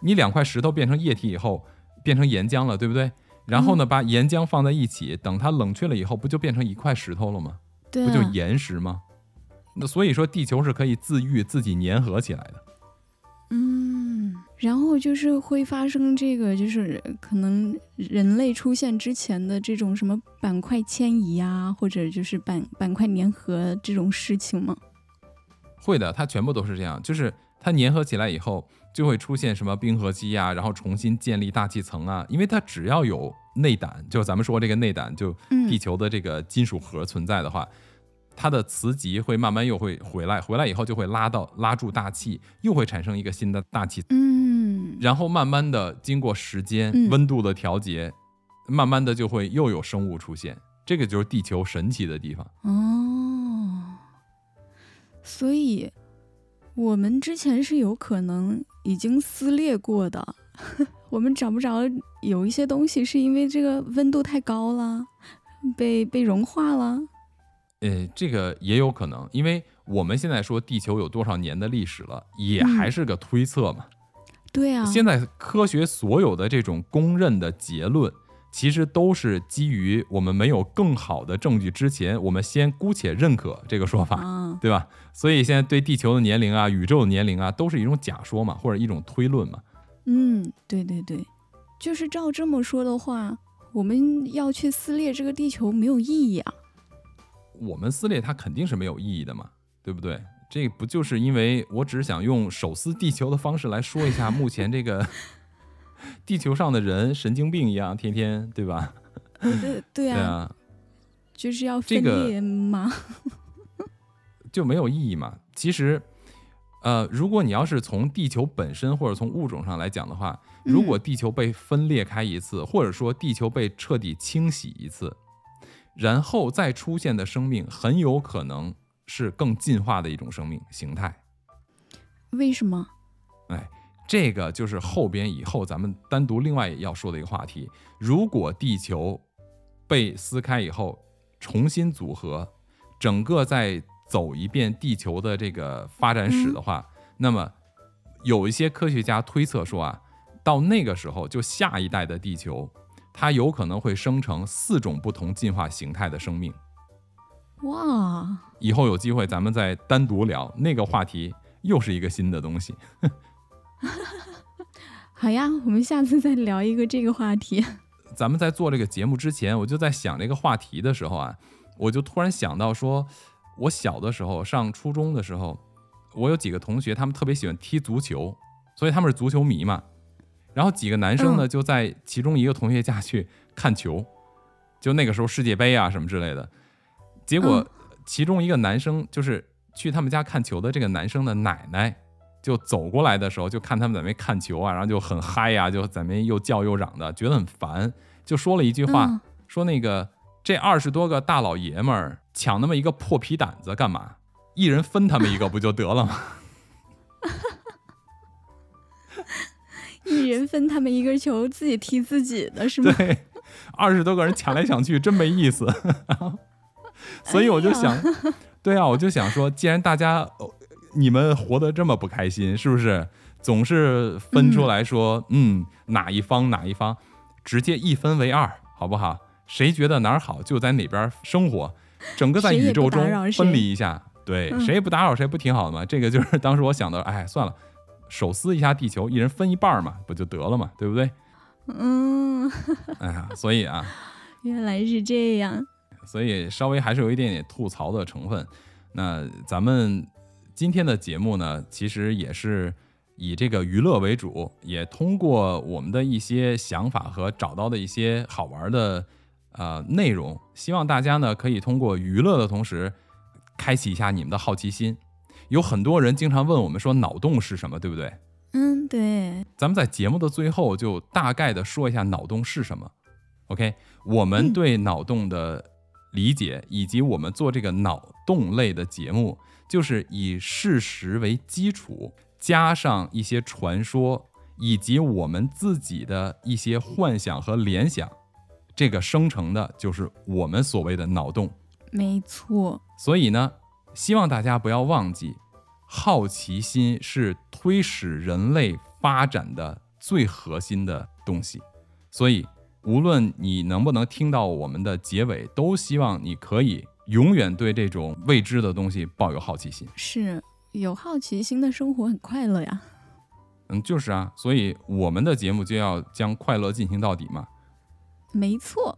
Speaker 1: 你两块石头变成液体以后，变成岩浆了，对不对？然后呢，把岩浆放在一起，等它冷却了以后，不就变成一块石头了吗？
Speaker 2: 对、
Speaker 1: 不就
Speaker 2: 啊，
Speaker 1: 岩石吗？那所以说，地球是可以自愈、自己粘合起来的。
Speaker 2: 嗯，然后就是会发生这个，就是可能人类出现之前的这种什么板块迁移啊，或者就是板板块粘合这种事情吗？
Speaker 1: 会的，它全部都是这样，就是它粘合起来以后，就会出现什么冰河期啊，然后重新建立大气层啊，因为它只要有内胆，就咱们说这个内胆，就
Speaker 2: 嗯
Speaker 1: 地球的这个金属核存在的话，它的磁极会慢慢又会回来，回来以后就会拉到拉住大气，又会产生一个新的大气，
Speaker 2: 嗯，
Speaker 1: 然后慢慢的经过时间
Speaker 2: 嗯
Speaker 1: 温度的调节，慢慢的就会又有生物出现，这个就是地球神奇的地方。
Speaker 2: 哦，所以我们之前是有可能已经撕裂过的，[LAUGHS] 我们找不着有一些东西是因为这个温度太高了，被被融化了。
Speaker 1: 呃，这个也有可能，因为我们现在说地球有多少年的历史了，也
Speaker 2: 嗯
Speaker 1: 还是个推测嘛。
Speaker 2: 对啊，
Speaker 1: 现在科学所有的这种公认的结论，其实都是基于我们没有更好的证据之前，我们先姑且认可这个说法，
Speaker 2: 啊，
Speaker 1: 对吧？所以现在对地球的年龄啊、宇宙的年龄啊，都是一种假说嘛，或者一种推论嘛。
Speaker 2: 嗯，对对对，就是照这么说的话，我们要去撕裂这个地球没有意义啊。
Speaker 1: 我们撕裂它肯定是没有意义的嘛，对不对？这不就是因为我只是想用手撕地球的方式来说一下目前这个地球上的人神经病一样，天天对吧？
Speaker 2: 对 [LAUGHS] 对
Speaker 1: 对
Speaker 2: 啊，
Speaker 1: 啊，
Speaker 2: 就是要分
Speaker 1: 这个
Speaker 2: 裂吗？[LAUGHS]
Speaker 1: 就没有意义嘛。其实，呃，如果你要是从地球本身或者从物种上来讲的话，如果地球被分裂开一次，或者说地球被彻底清洗一次，然后再出现的生命，很有可能是更进化的一种生命形态。
Speaker 2: 为什么？
Speaker 1: 哎，这个就是后边以后咱们单独另外要说的一个话题。如果地球被撕开以后重新组合，整个再走一遍地球的这个发展史的话，那么有一些科学家推测说啊，到那个时候就下一代的地球，它有可能会生成四种不同进化形态的生命。
Speaker 2: 哇，
Speaker 1: 以后有机会咱们再单独聊那个话题，又是一个新的东西。[LAUGHS]
Speaker 2: 好呀，我们下次再聊一个这个话题。[LAUGHS]
Speaker 1: 咱们在做这个节目之前，我就在想这个话题的时候啊，我就突然想到说，我小的时候上初中的时候，我有几个同学，他们特别喜欢踢足球，所以他们是足球迷嘛。然后几个男生呢，
Speaker 2: 嗯
Speaker 1: 就在其中一个同学家去看球，就那个时候世界杯啊什么之类的。结果
Speaker 2: 嗯
Speaker 1: 其中一个男生就是去他们家看球的这个男生的奶奶，就走过来的时候，就看他们在那边看球啊，然后就很嗨呀、就在那边又叫又嚷的，觉得很烦，就说了一句话，
Speaker 2: 嗯
Speaker 1: 说那个这二十多个大老爷们儿抢那么一个破皮胆子干嘛？一人分他们一个不就得了吗？[LAUGHS]
Speaker 2: 一人分他们一个球，自己踢自己的是吗？
Speaker 1: 对，二十多个人抢来抢去，真没意思。[LAUGHS] 所以我就想，[LAUGHS] 对啊，我就想说，既然大家呃你们活得这么不开心，是不是总是分出来说，嗯哪一方哪一方，直接一分为二，好不好？谁觉得哪儿好，就在哪边生活，整个在宇宙中分离一下，对，
Speaker 2: 嗯
Speaker 1: 谁也不打扰谁，不挺好的吗？[LAUGHS] 这个就是当时我想的，哎，算了。手撕一下地球，一人分一半嘛，不就得了嘛，对不对？
Speaker 2: 嗯，
Speaker 1: 哎呀，所以啊，[LAUGHS]
Speaker 2: 原来是这样。
Speaker 1: 所以稍微还是有一点点吐槽的成分。那咱们今天的节目呢，其实也是以这个娱乐为主，也通过我们的一些想法和找到的一些好玩的呃内容，希望大家呢可以通过娱乐的同时，开启一下你们的好奇心。有很多人经常问我们说脑洞是什么，对不对？
Speaker 2: 嗯，对，
Speaker 1: 咱们在节目的最后就大概的说一下脑洞是什么。OK，我们
Speaker 2: 嗯
Speaker 1: 对脑洞的理解，以及我们做这个脑洞类的节目，就是以事实为基础，加上一些传说，以及我们自己的一些幻想和联想，这个生成的就是我们所谓的脑洞。
Speaker 2: 没错，
Speaker 1: 所以呢，希望大家不要忘记，好奇心是推使人类发展的最核心的东西。所以，无论你能不能听到我们的结尾，都希望你可以永远对这种未知的东西抱有好奇心。
Speaker 2: 是有好奇心的生活很快乐呀。
Speaker 1: 嗯，就是啊，所以我们的节目就要将快乐进行到底嘛。
Speaker 2: 没错，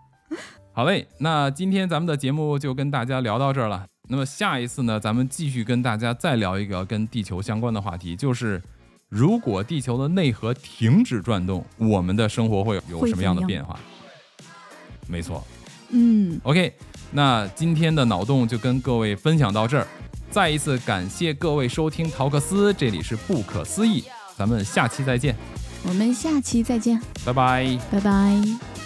Speaker 2: [LAUGHS]
Speaker 1: 好嘞，那今天咱们的节目就跟大家聊到这儿了。那么下一次呢，咱们继续跟大家再聊一个跟地球相关的话题，就是如果地球的内核停止转动，我们的生活会有什么样的变化？没错
Speaker 2: 嗯
Speaker 1: ，，OK，那今天的脑洞就跟各位分享到这儿。再一次感谢各位收听陶克斯，这里是不可思议，咱们下期再见，
Speaker 2: 我们下期再见，
Speaker 1: 拜拜。
Speaker 2: 拜拜。